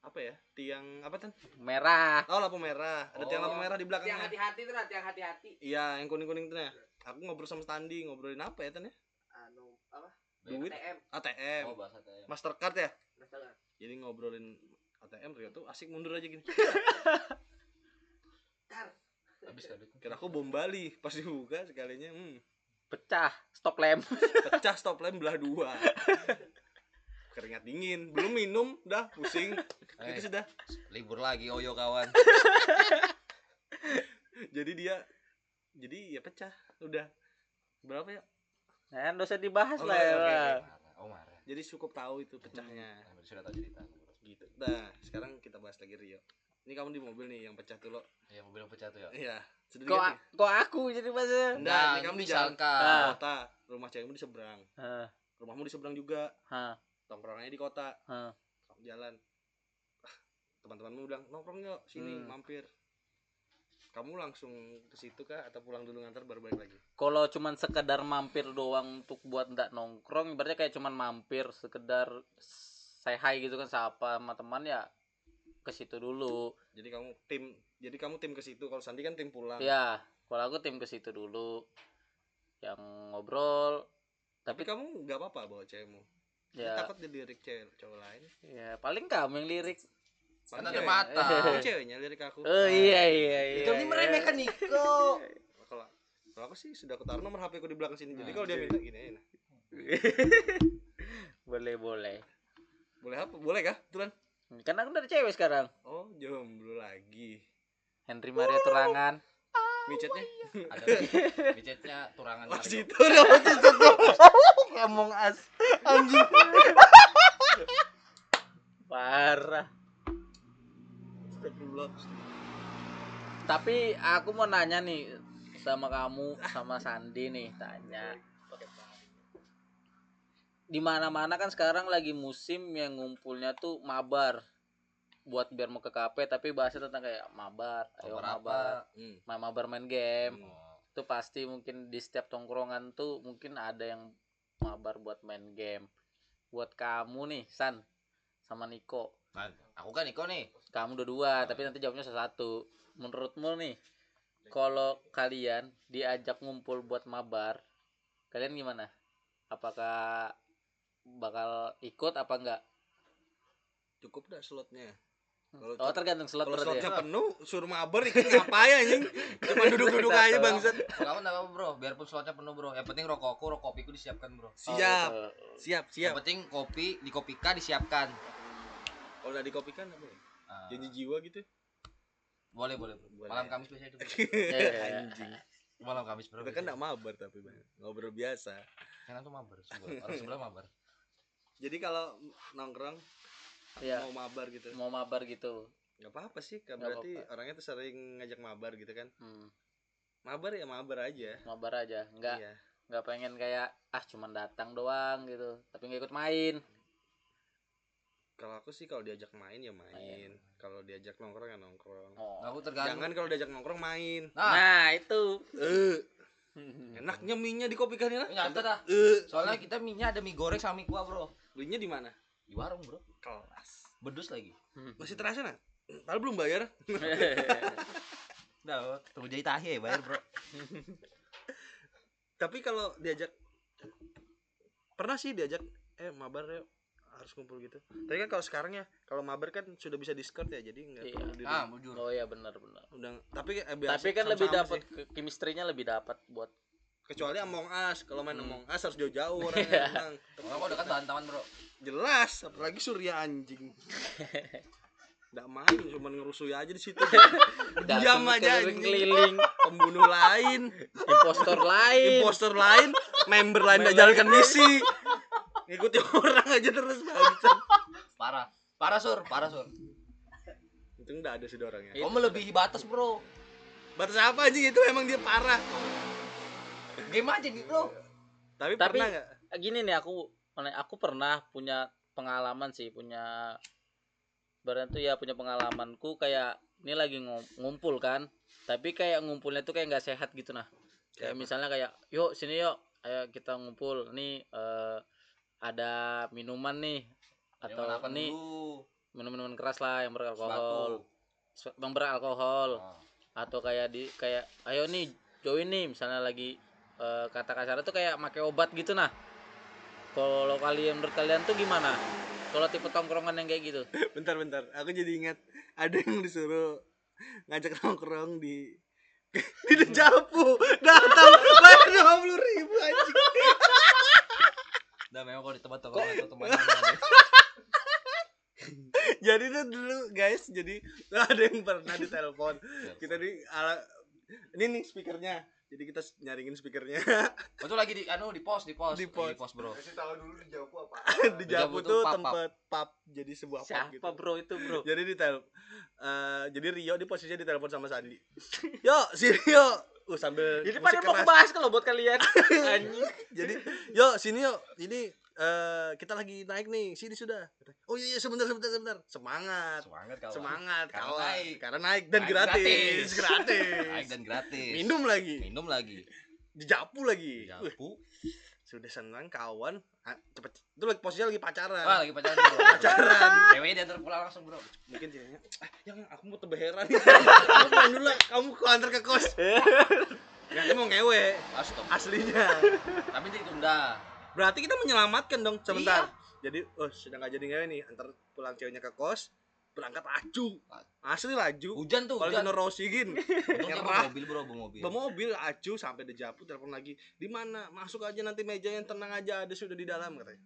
apa ya tiang apa tan Merah. oh lampu merah ada tiang Oh. lampu merah di Tiang belakangnya hati-hati tuh, tiang hati-hati. iya yang kuning kuning tuh ya aku ngobrol sama Tandi ngobrolin apa ya tan ya Anu, apa? duit ATM. ATM Oh, bahasa teh. Mastercard ya Masalah. jadi ngobrolin ATM Rio tuh asik mundur aja gini Tar. Habis kan duit. kira aku bom Bali pas dibuka sekalinya hmm, Pecah. Stop lamp. pecah stop lamp belah dua keringat dingin belum minum dah pusing Eh, itu sudah libur lagi oyo kawan. jadi dia jadi ya pecah udah berapa ya Nah, nggak usah dibahas Oh, lah ya. Bang. Marah. Oh, marah. jadi cukup tahu itu pecahnya Nah, sudah tahu cerita. gitu nah sekarang kita bahas lagi Rio ini kamu di mobil nih yang pecah tuh lo Ya, mobil yang pecah tuh ya. iya sudah Kok aku jadi bahasa? Enggak, Nah, ini kamu di jalan kota rumah cewekmu di seberang Hah, rumahmu di seberang juga tongkrongannya di kota. Kamu jalan. Teman-temanmu bilang nongkrong yuk sini Hmm. mampir. Kamu langsung ke situ kah atau pulang dulu ngantar baru balik lagi? Kalau cuman sekedar mampir doang untuk buat ndak nongkrong, berarti kayak cuman mampir sekedar say hi gitu kan sapa sama teman ya ke situ dulu. jadi kamu tim jadi kamu tim ke situ. Kalau Sandi kan tim pulang. Ya, kalau aku tim ke situ dulu. Yang ngobrol tapi tapi kamu nggak apa-apa bawa cewekmu ya takut dilirik cewek cowok lain ya paling kamu yang lirik. Kan Paling ada mata. Ceweknya lirik aku Oh iya iya iya. Itu ini iya. meremehkan Niko. kalau kalau aku sih sudah aku taruh nomor HP ku di belakang sini jadi Nah, kalau dia minta gini aja, nah. boleh boleh. boleh apa boleh kah Turan Kan aku udah ada cewek sekarang. oh jomblo lagi Henry Maria Turangan. Micetnya Ada micetnya turangan oh Mario. situ dong situ Ngomong as anjing. Parah. Tapi aku mau nanya nih sama kamu sama Sandi nih tanya. Di mana-mana kan sekarang lagi musim yang ngumpulnya tuh mabar. Buat biar mau ke kafe tapi bahasnya tentang kayak mabar, ayo mabar, apa? Hmm. main mabar main game. Oh. Itu pasti mungkin di setiap tongkrongan tuh mungkin ada yang mabar buat main game. Buat kamu nih, San sama Niko. Nah, aku kan Niko nih. Kamu dua-dua, tapi nanti jawabnya satu. Menurutmu nih, kalau kalian diajak ngumpul buat mabar, kalian gimana? Apakah bakal ikut apa enggak? cukup dah slotnya Kalau Oh, tergantung slot kalau berarti slotnya ya. penuh suruh mabar ikut ngapain anjing cuma duduk-duduk aja bangsat aku enggak apa-apa, Bro. Biarpun slotnya penuh, Bro. Yang penting rokokku, rokok kopiku disiapkan, Bro. Oh, siap betul. siap Yang siap penting kopi di kopika disiapkan. kalau udah dikopikan apa ya? Ah, janji jiwa gitu boleh, boleh, Bro. Boleh. Malam Kamis biasanya itu. Bro. Iya. anjing Malam Kamis, Bro. kita kan enggak mabar tapi Bang. ngobrol biasa Kan tuh mabar, sebelah. Orang sebelah mabar. jadi kalau nongkrong Iya, mau mabar gitu mau mabar gitu. nggak apa-apa sih kan Nggak berarti apa-apa. orangnya tuh sering ngajak mabar gitu kan Hmm, mabar ya mabar aja mabar aja. Enggak iya nggak pengen kayak ah cuman datang doang gitu, tapi nggak ikut main. kalau aku sih kalau diajak main ya Main. main kalau diajak nongkrong ya nongkrong Oh. Aku tergantung. jangan kalau diajak nongkrong main Nah, Nah, itu. eh enaknya mie nya dikopikan ya nyata dah. eh Soalnya kita mie-nya ada mie goreng sama mie kuah, Bro. belinya di mana Di warung, Bro. Kelas Bedus lagi. masih terasa nak Padahal belum bayar Udah, tunggu jadi tahi ya, bayar, Bro. tapi kalau diajak pernah sih diajak eh mabar yuk harus kumpul gitu tapi kan kalau sekarang ya kalau mabar kan sudah bisa discord ya jadi nggak Iya. perlu di Ah, bujur. oh ya benar benar. udah tapi eh, biasa Tapi kan lebih dapat sih. chemistry-nya lebih dapat buat kecuali Among Us kalau main Hmm. Among Us harus jauh-jauh orangnya emang. Kalau kau dekat bantaman, Bro. Jelas apalagi Surya anjing. Nggak main cuma ngerusui aja di situ. Diam aja anjing. keliling. Pembunuh lain. Impostor lain. Impostor lain member lain tidak jalankan misi. Ngikutin orang aja terus bangsat Parah. Parah sur, parah sur. itu enggak ada sih orangnya. Kamu melebihi batas bro. batas apa aja itu emang dia parah. Game aja nih bro. tapi, Tapi- pernah nggak? gini nih aku aku pernah punya pengalaman sih punya Barang tuh ya punya pengalamanku kayak ini lagi ngum- ngumpul kan tapi kayak ngumpulnya tuh kayak nggak sehat gitu nah. Kayak Kayak misalnya kayak yuk sini yuk ayo kita ngumpul nih eh, ada minuman nih atau Yang apa nih dulu? minum-minuman keras lah yang beralkohol. Yang beralkohol. Ah. atau kayak di kayak ayo nih join nih misalnya lagi eh, kata kasar tuh kayak pakai obat gitu nah kalau kalian menurut kalian tuh gimana? Kalau tipe tongkrongan yang kayak gitu? Bentar bentar. Aku jadi ingat ada yang disuruh ngajak nongkrong di di Dejapu datang bayar dua puluh ribu anjing. Udah memang kalau di tempat tongkrongan itu ada. jadi tuh dulu guys jadi tuh ada yang pernah ditelepon. Kita di ala ini nih speakernya jadi kita nyaringin speakernya. Itu lagi di anu di pos, di pos. Di Lagi pos. bro. Kasih tahu dulu di Jawa apa. di Japu tuh pub, tempat pub jadi sebuah pub siapa gitu. bro itu bro? Jadi di tel eh, jadi Rio di posisinya ditelepon sama Sandi. Yo si Rio. Uh sambil jadi pada mau bahas kalau buat kalian. Anjing. Jadi yo sini yo. Ini eh, kita lagi naik nih sini sudah oh iya iya sebentar sebentar sebentar semangat Semangat kawan. semangat Karena kawan naik. karena naik dan Naik gratis gratis. gratis, Naik dan gratis. minum lagi Minum lagi. dijapu lagi Wih, Japu. sudah senang kawan Ah, cepet itu lagi posisinya lagi pacaran Wah, lagi pacaran bro. pacaran Ceweknya diantar pulang langsung bro. mungkin ceweknya ah, yang aku mau tebeheran kamu main dulu lah kamu ku antar ke kos dia mau ngewe Astaga. aslinya Tapi ditunda. Berarti kita menyelamatkan dong sebentar. Jadi oh sudah nggak jadi ngewe nih. Antar pulang ceweknya ke kos berangkat laju. Asli laju. Hujan tuh, hujan. Valentino Rossi gin Untungnya nyerah. bawa mobil bro, bawa mobil. bawa mobil aju sampai Dejapu telepon lagi. Di mana? Masuk aja nanti meja yang tenang aja ada sudah di dalam katanya.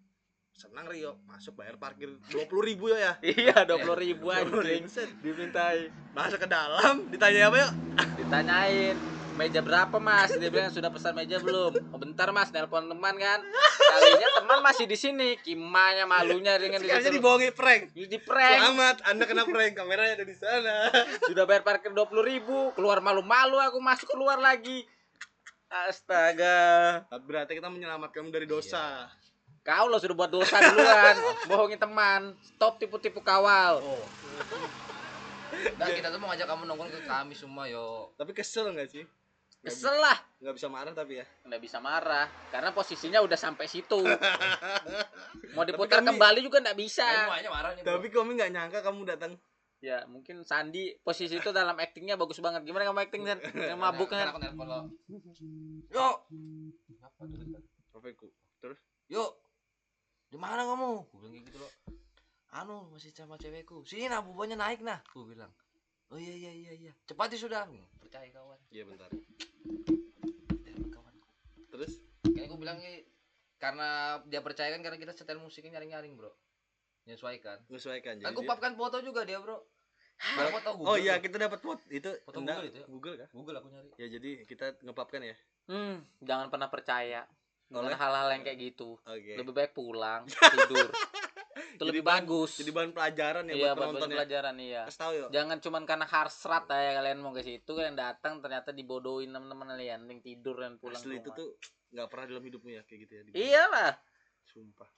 Senang Rio. Masuk bayar parkir dua puluh ribu ya ya? Iya dua puluh ribu anjing. Set. dimintai. Masuk ke dalam? Ditanya apa yuk? Ditanyain meja berapa mas? Dia bilang sudah pesan meja belum? Oh, bentar mas nelpon teman kan? Kalinya teman masih di sini. Kimanya malunya dengan sekarangnya disuruh- dibohongi prank. Di prank. Selamat anda kena prank. Kameranya ada di sana. Sudah bayar parkir dua puluh ribu. Keluar malu-malu aku masuk keluar lagi. Astaga. Berarti kita menyelamatkan dari dosa. Kau lo sudah buat dosa duluan. Bohongi teman. Stop tipu-tipu kawal. Oh. Nah, kita tuh mau ngajak kamu nongkrong ke kami semua yo. tapi kesel nggak sih kesel lah nggak bisa marah tapi ya nggak bisa marah karena posisinya udah sampai situ mau diputar kami- kembali juga nggak bisa semuanya marah nih. Tapi kami nggak nyangka kamu datang ya mungkin Sandi posisi itu dalam actingnya bagus banget gimana kamu acting kan yang mabuk Kan aku nelpon lo. Yo. Apa tuh bentar? Profeku terus Yuk. Di mana kamu? Gue bilang gitu loh. Anu masih sama cewekku. Sini nah bubanya naik nah. Gue bilang. Oh iya iya iya iya. Cepat ya sudah. Percaya kawan. iya bentar Terus Kayaknya gue bilang nih karena dia percaya kan karena kita setel musiknya nyaring-nyaring bro. Menyesuaikan. menyesuaikan jadi Aku dia- papkan foto juga dia bro. Ada foto Google. oh iya kita dapat foto itu Foto enggak, Google itu ya? Google kan Google aku nyari. ya jadi kita ngepapkan ya hmm, jangan pernah percaya Oleh? hal-hal yang kayak gitu oke lebih baik pulang tidur itu lebih bahan- bagus. jadi bahan pelajaran ya iya buat penonton ya. pelajaran iya. Kasih tahu yuk. Jangan cuman karena harsrat ya kalian mau ke situ kalian datang ternyata dibodohin teman-teman kalian yang tidur dan pulang asli itu tuh nggak pernah dalam hidupmu ya kayak gitu ya iyalah. Sumpah.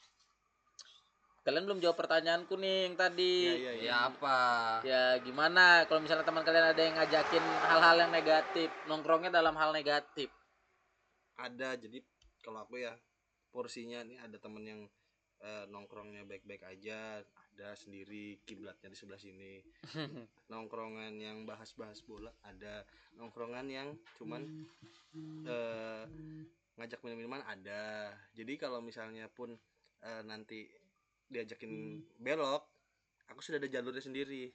Kalian belum jawab pertanyaanku nih yang tadi. Iya iya iya. Ya apa? ya. Gimana? Kalau misalnya teman kalian ada yang ngajakin hal-hal yang negatif nongkrongnya dalam hal negatif. Ada jadi kalau aku ya porsinya nih ada temen yang eh, nongkrongnya baik-baik aja ada sendiri kiblatnya di sebelah sini. Nongkrongan yang bahas-bahas bola ada. Nongkrongan yang cuman eh, ngajak minum-minuman ada. Jadi kalau misalnya pun eh, nanti diajakin belok aku sudah ada jalurnya sendiri.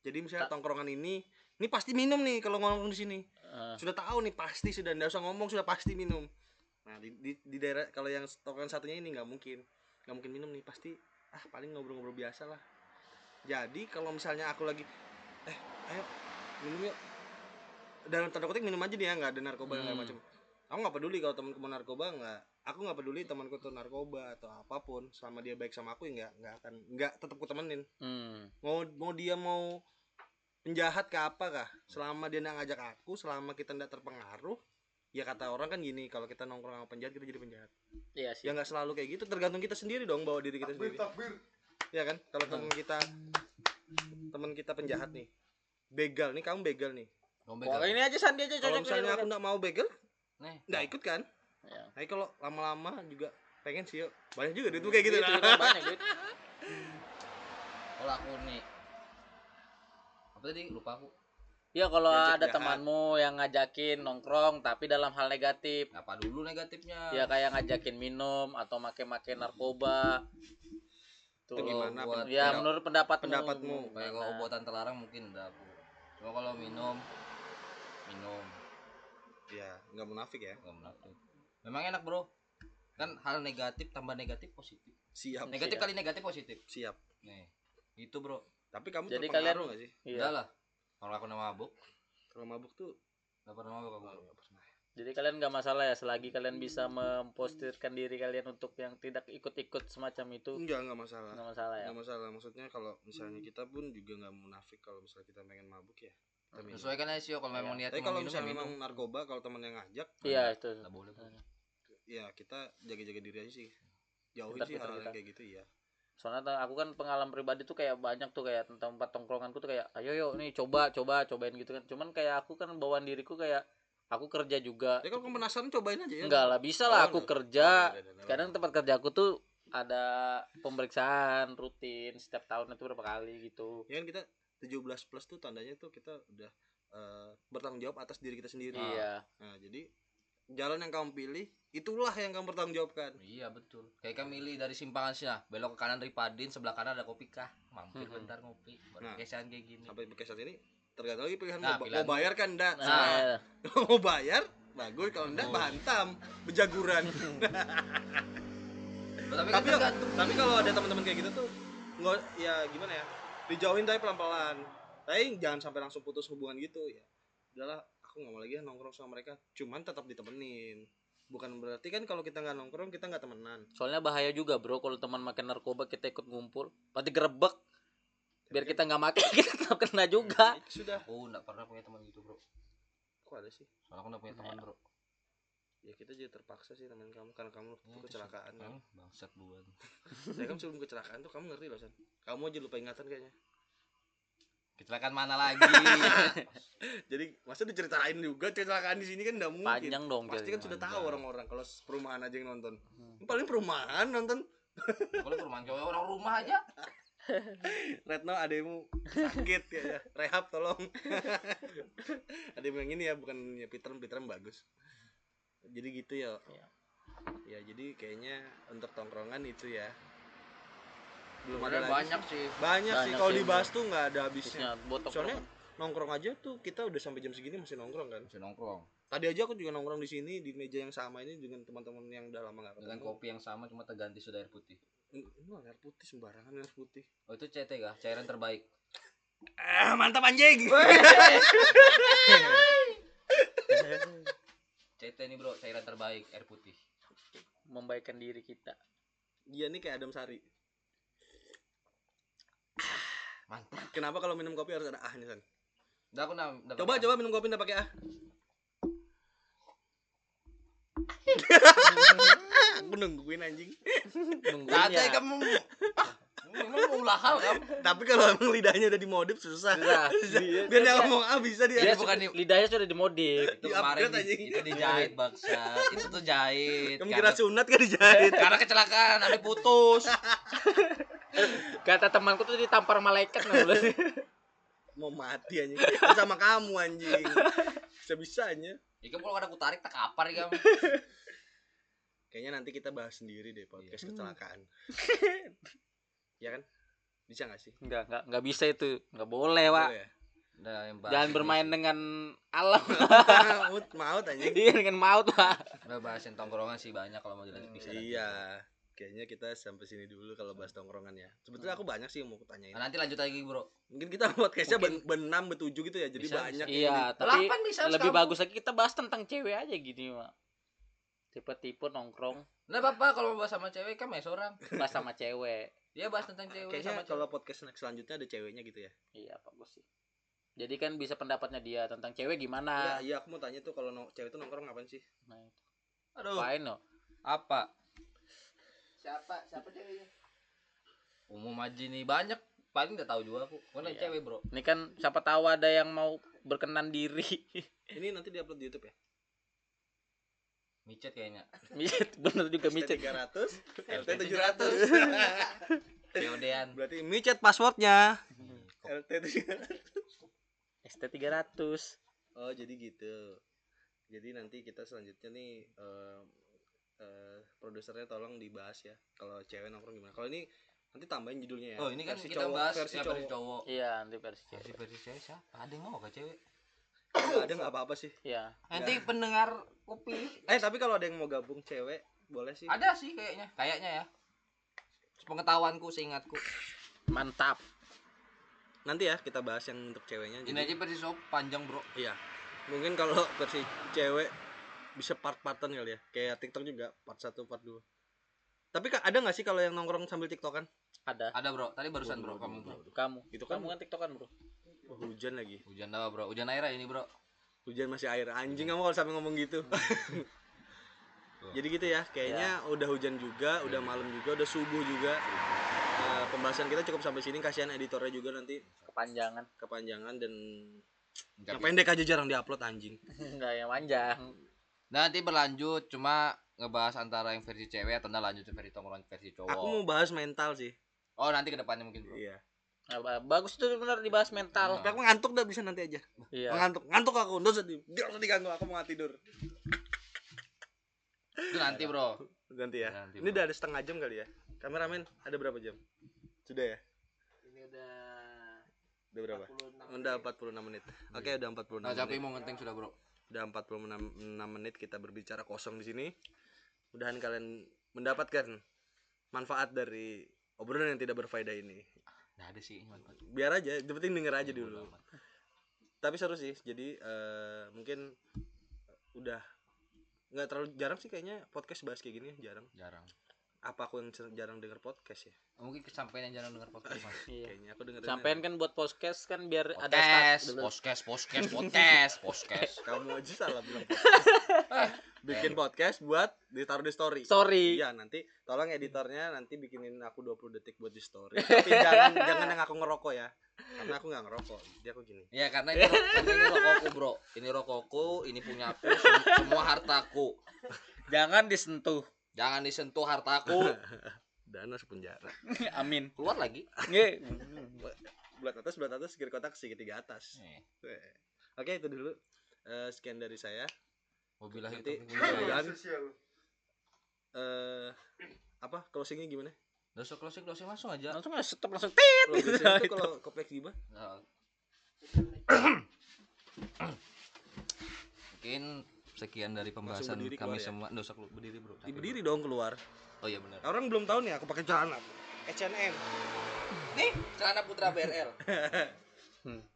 Jadi misalnya tongkrongan ini ini pasti minum nih kalau ngomong di sini. Eh, sudah tahu nih pasti sudah nggak usah ngomong sudah pasti minum. Nah di, di, di daerah kalau yang tongkrongan satunya ini nggak mungkin nggak mungkin minum nih pasti ah paling ngobrol-ngobrol biasa lah. Jadi kalau misalnya aku lagi eh ayo minum yuk. Dalam tanda kutip minum aja dia nggak ada narkoba yang Hmm. macam. Aku nggak peduli kalau temen mau narkoba nggak. Aku nggak peduli temanku tuh narkoba atau apa pun selama dia baik sama aku ya nggak nggak akan nggak tetap ku temenin. Hmm. mau mau dia mau penjahat ke apa kah? Selama dia nggak ngajak aku selama kita nggak terpengaruh ya kata orang kan gini kalau kita nongkrong sama penjahat kita jadi penjahat. Iya sih. ya nggak selalu kayak gitu tergantung kita sendiri dong bawa diri kita sendiri. ya kan? Kalau teman kita teman kita penjahat nih begal nih kamu begal nih. Kalau ini aja Sandi aja kalau misalnya aku nggak mau begal Nih. nggak ikut kan? Ya. tapi kalau lama-lama juga pengen sih yuk. Banyak juga duit kayak gitu. Duit, nah. duit, banyak duit. Kalau aku nih apa tadi? Lupa aku Ya kalau ada jahat. temanmu yang ngajakin nongkrong tapi dalam hal negatif. apa dulu negatifnya Ya kayak ngajakin minum atau make-make narkoba. itu Tuh. gimana buat- Ya Pendapat- menurut pendapatmu. pendapatmu. kayak kalau buatan terlarang mungkin udah aku cuma kalau minum minum ya nggak munafik ya nggak menafik memang enak bro kan hal negatif tambah negatif positif siap negatif siap. kali negatif positif siap nih itu bro tapi kamu Jadi terpengaruh kalian- nggak sih Iya. udah lah kalau aku nama mabuk? Kalau mabuk tuh nggak pernah mabuk aku? Nggak pernah. Jadi kalian nggak masalah ya selagi kalian bisa mempostirkan diri kalian untuk yang tidak ikut-ikut semacam itu? Enggak enggak masalah. Nggak masalah ya. nggak masalah. Maksudnya kalau misalnya kita pun juga nggak munafik kalau misalnya kita pengen mabuk ya. Kita minum. sesuaikan aja sih kalau memang niat tapi kalau ya misalnya minum. memang narkoba kalau teman yang ngajak Iya itu. nggak boleh bro. ya kita jaga-jaga diri aja sih. Jauhin sih bentar, hal bentar. yang kayak gitu ya Soalnya aku kan pengalaman pribadi tuh kayak banyak tuh kayak tentang tempat tongkronganku tuh kayak ayo yuk nih coba coba cobain gitu kan. Cuman kayak aku kan bawaan diriku kayak aku kerja juga. ya kalau kamu penasaran cobain aja ya Enggak lah bisa lah aku kerja. Kadang tempat kerja aku tuh ada pemeriksaan rutin setiap tahun itu berapa kali gitu. ya kan kita 17 plus tuh tandanya tuh kita udah eh, bertanggung jawab atas diri kita sendiri Iya. nah jadi jalan yang kamu pilih itulah yang kamu bertanggung jawabkan iya betul. Kayak kan milih dari simpangan sih nah belok ke kanan Ripadin sebelah kanan ada kopi kah? Mampir Mhm. bentar ngopi Nah. berkesan kayak gini. sampai saat ini tergantung lagi pilihan Nah, mau, pilihan mau bayar kan enggak Nah, mau bayar bagus. Kalau enggak Oh. bantam bejaguran tapi, tapi kan tapi kalau ada teman-teman kayak gitu tuh nggak ya gimana ya dijauhin tapi pelan-pelan. Tapi jangan sampai langsung putus hubungan gitu ya. Udahlah aku nggak mau lagi ya nongkrong sama mereka cuman tetap ditemenin bukan berarti kan kalau kita nggak nongkrong kita nggak temenan. Soalnya bahaya juga bro kalau teman makan narkoba kita ikut ngumpul, pasti gerebek. Biar kita nggak makan kita tetap kena juga. Ya, sudah. Oh enggak pernah punya teman gitu bro. Kok ada sih? Soalnya aku enggak punya teman bro. Ya kita jadi terpaksa sih teman kamu karena kamu waktu Hmm, kecelakaan kan. Bangsat duluan. Saya kan sebelum kecelakaan tuh kamu ngerti loh san. Kamu aja lupa ingatan kayaknya kecelakaan mana lagi? Jadi masa diceritain juga kecelakaan di sini kan nggak mungkin. Panjang dong. pasti kan sudah tahu orang-orang kalau perumahan aja yang nonton. Hmm. paling perumahan nonton. Kalau perumahan cowok orang rumah aja. Retno ademu sakit kayaknya rehab tolong. Ademu yang ini ya bukan ya Peter Peter bagus. Jadi gitu ya. Iya. ya jadi kayaknya untuk tongkrongan itu ya belum ada banyak sih. Sih. banyak, sih Banyak kalau dibahas tuh nggak ada habisnya. Botok soalnya nongkrong aja tuh kita udah sampai jam segini masih nongkrong kan? Bisa nongkrong. Tadi aja aku juga nongkrong di sini di meja yang sama ini dengan teman-teman yang udah lama gak dengan ketemu. kopi yang sama cuma terganti sudah air putih. Ini air putih sembarangan air putih. Oh itu CT kah? Cairan terbaik. Ah mantap anjing! CT nih bro. Cairan terbaik air putih. Membaikkan diri kita. dia nih kayak Adam Sari mantap. Kenapa kalau minum kopi harus ada ahnya san? Udah aku nam coba coba minum kopi nggak pakai ah. Aku nungguin anjing. Nungguin Ada ya. kamu. Memang mau ulah hal kamu. Tapi kalau emang lidahnya udah dimodif susah. Susah. Biar dia ngomong ah bisa dia. Dia bukan di- lidahnya sudah dimodif. itu Di kemarin anjing. itu dijahit baksa itu tuh jahit kamu kira sunat kan dijahit karena kecelakaan sampai putus Kata temanku tuh ditampar malaikat nggak boleh. mau mati anjing Kan sama kamu anjing bisa bisanya ya kamu kalau ada aku tarik tak kapar ya kamu kayaknya nanti kita bahas sendiri deh podcast Iya. kecelakaan ya kan bisa gak sih Enggak, enggak, enggak bisa itu. Enggak boleh, Pak. Ya? Udah, yang bahas Jangan ini bermain sih. dengan alam. maut maut anjing Iya, dengan maut, Pak. udah bahasin tongkrongan sih banyak kalau mau dilanjut bisa nanti. Kayaknya kita sampai sini dulu kalau bahas tongkrongan ya sebetulnya aku banyak sih yang mau kutanyain Nah, nanti lanjut lagi bro mungkin kita podcastnya ben, Mungkin- benam betujuh gitu ya jadi Bisa, banyak Iya, yang tapi Delapan bisa lebih sekarang. bagus lagi kita bahas tentang cewek aja gini, Pak. tipe-tipe nongkrong Nah, Bapak kalau mau bahas sama cewek kan main seorang. pas sama cewek Dia bahas tentang cewek Kayaknya sama kalau cewek. podcast next selanjutnya ada ceweknya gitu ya. iya bagus sih jadi kan bisa pendapatnya dia tentang cewek gimana Iya, iya aku mau tanya tuh kalau no- cewek itu nongkrong ngapain sih? nah, itu. Aduh, Ngapain no apa? Siapa? Siapa ceweknya? Umum aja nih banyak. Paling udah tahu juga aku. Mana Iya. cewek, Bro? ini kan siapa tahu ada yang mau berkenan diri Ini nanti diupload di YouTube ya? Micet kayaknya. micet bener juga micet 300, LT 700. Keodean. Berarti micet passwordnya. LT 700. ST 300 Oh, jadi gitu. Jadi nanti kita selanjutnya nih eh eh, produsernya tolong dibahas ya. Kalau cewek nongkrong gimana? Kalau ini nanti tambahin judulnya ya. Oh, ini kan Versi kita cowok- bahas versi ya, cowok. versi cowok. iya nanti versi Versi cewek versi cewek siapa? Ada yang mau gak cewek? Nggak ada nggak apa-apa sih. iya Nanti pendengar kopi. Eh, tapi kalau ada yang mau gabung cewek, boleh sih. Ada sih kayaknya. Kayaknya ya. Pengetahuanku, seingatku. mantap Nanti ya kita bahas yang untuk ceweknya. Ini Jadi, aja versi cowok panjang, Bro. iya. Mungkin kalau versi cewek bisa part-partan kali ya. Kayak TikTok juga part 1, part 2. Tapi Kak, ada nggak sih kalau yang nongkrong sambil TikTokan? ada Ada, Bro. Tadi barusan, Bro, kamu, Bro. kamu Itu kan kamu kan tiktokan bro Oh, hujan lagi. Hujan apa, Bro? Hujan air ini, Bro. Hujan masih air. Anjing kamu kalau sampai ngomong gitu. Jadi gitu ya, kayaknya udah hujan juga, udah malam juga, udah subuh juga. Eh, pembahasan kita cukup sampai sini. Kasihan editornya juga nanti kepanjangan kepanjangan dan Nggak yang pendek aja jarang diupload anjing. enggak yang panjang Nah, nanti berlanjut cuma ngebahas antara yang versi cewek atau enggak lanjut versi tongkrongan versi cowok. Aku mau bahas mental sih. Oh, nanti ke depannya mungkin, Bro. Iya. Nah, ba- bagus tuh benar dibahas mental Tapi aku ngantuk dah bisa nanti aja. iya Ngantuk, ngantuk aku. Nggak usah di, dia usah diganggu. Aku mau tidur. Itu nanti, Bro. Nanti ya. Nanti, Ini udah ada setengah jam kali ya. Kameramen ada berapa jam? Sudah ya? Ini udah Udah berapa? 46 Udah 46 menit. Oke, udah 46 Nah, capek menit. mau ngenting sudah, Bro. Udah 46 menit kita berbicara kosong di sini. Mudahan kalian mendapatkan manfaat dari obrolan yang tidak berfaedah ini. Nah, ada sih manfaat. Biar aja, yang penting denger aja dulu. Tapi seru sih. Jadi eh, mungkin udah nggak terlalu jarang sih kayaknya podcast bahas kayak gini jarang. Jarang. Apa aku yang jarang denger podcast ya? Mungkin kesampaian yang jarang dengar podcast, Mas. iya Kayaknya aku denger. sampean kan buat podcast kan biar ada Podcast, start dulu. podcast, podcast, podcast, podcast. kamu aja salah bilang podcast. Bikin podcast buat ditaruh di story. sorry Iya nanti tolong editornya nanti bikinin aku 20 detik buat di story. Tapi jangan jangan yang aku ngerokok ya. Karena aku nggak ngerokok. Jadi aku gini. Ya karena ini, karena ini rokokku, Bro. Ini rokokku, ini punya aku, sem- semua hartaku. jangan disentuh Jangan disentuh hartaku. Dana sepenjara. amin Keluar lagi. Nge. Belat atas belat atas kiri kotak segitiga atas. Oke itu dulu. Eh, sekian dari saya. Wabillahi Nanti mudah-mudahan eh apa closingnya gimana? So closing closing langsung aja. langsung aja stop langsung tit Kalau biasanya tuh kalau kompleks gimana? Mungkin sekian dari pembahasan kami keluar ya? semua. Usah keluar, berdiri, Bro. Di berdiri dong keluar. Oh iya benar. Orang belum tahu nih aku pakai celana. H&M. Nih, celana Putra BRL.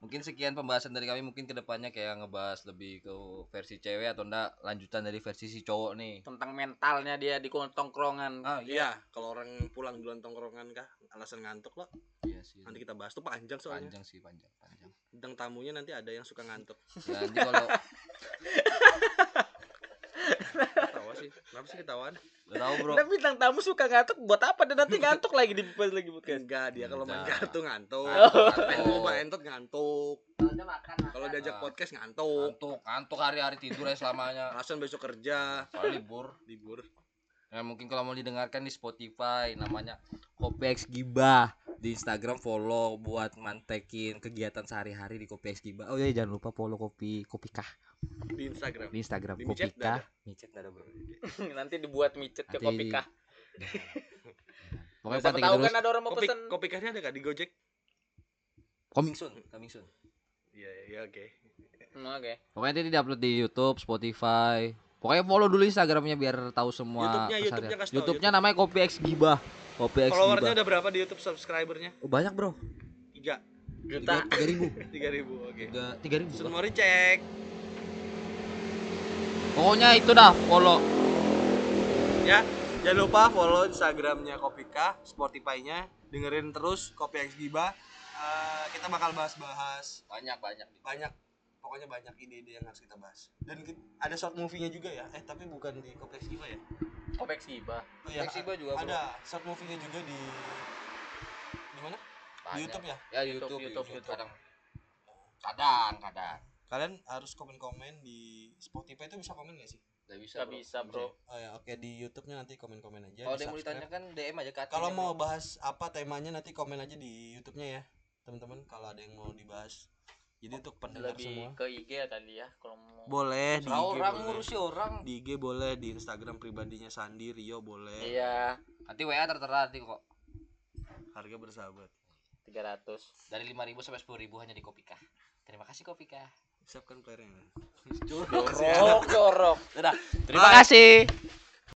mungkin sekian pembahasan dari kami. Mungkin ke depannya kayak ngebahas lebih ke versi cewek atau enggak lanjutan dari versi si cowok nih. Tentang mentalnya dia di tongkrongan. Ah Iya, kalau orang pulang duluan tongkrongan kah? Alasan ngantuk loh. iya sih. Nanti kita bahas tuh panjang soalnya. panjang sih panjang panjang. Bintang tamunya nanti ada yang suka ngantuk. ya nanti kalau Ketawa sih. Kenapa sih ketawaan? udah tahu bro Tapi bintang tamu suka ngantuk buat apa dia nanti ngantuk lagi di pas lagi podcast. Enggak, dia kalau main kartu ngantuk. Oh. Main entot ngantuk. Kalau diajak podcast ngantuk. ngantuk ngantuk hari-hari tidur ya selamanya Alasan besok kerja, kalau libur libur. ya mungkin kalau mau didengarkan di Spotify namanya Kopex Gibah di Instagram follow buat mantekin kegiatan sehari-hari di Kopex Gibah oh iya jangan lupa follow kopi kopikah Di Instagram. di Instagram Di micet kopikah micet ada bro nanti dibuat micet ke kopi kah. pokoknya pantengin tahu terus kan ada orang mau Kopi pesen. kopi kahnya ada gak di Gojek? coming soon coming soon Iya, iya oke. Hmm, Oke. Pokoknya nanti di-upload di YouTube, Spotify. Pokoknya follow dulu Instagramnya biar tahu semua. YouTube-nya. YouTube-nya YouTube-nya namanya Kopi X Gibah. Kopi X Followernya udah berapa di YouTube subscribernya? Oh, banyak bro. Tiga. Juta. Tiga ribu. Tiga ribu, oke. Tiga tiga ribu. Sun Bang. Mori cek. Pokoknya itu dah follow. ya jangan lupa follow instagramnya Kopika Spotify-nya dengerin terus Kopi X Giba Eh, kita bakal bahas-bahas banyak banyak banyak pokoknya banyak ide-ide yang harus kita bahas dan ada short movie-nya juga ya eh tapi bukan di Kopi X Giba ya Kopek Siba. oh, iya, Fleksibel juga, bro. ada short movie-nya juga di di mana di. YouTube ya ya YouTube, YouTube YouTube, YouTube, YouTube. kadang kadang kadang kalian harus komen-komen di Spotify itu bisa komen gak sih nggak bisa Gak bro. bisa bro. oh ya oke di YouTube-nya nanti komen-komen aja kalau di ada yang mau subscribe. ditanyakan DM aja ke kalau mau bro. bahas apa temanya nanti komen aja di YouTube-nya ya teman-teman kalau ada yang mau dibahas jadi untuk pendengar Lebih semua ke IG ya kali ya kalau mau. boleh di IG orang boleh. ngurusi orang di IG boleh di Instagram pribadinya Sandi Rio boleh Iya, nanti WA tertera nanti kok harga bersahabat 300. dari 5000 sampai 10000 hanya di Kopika terima kasih Kopika siapkan playernya Jorok, jorok. terima Bye. kasih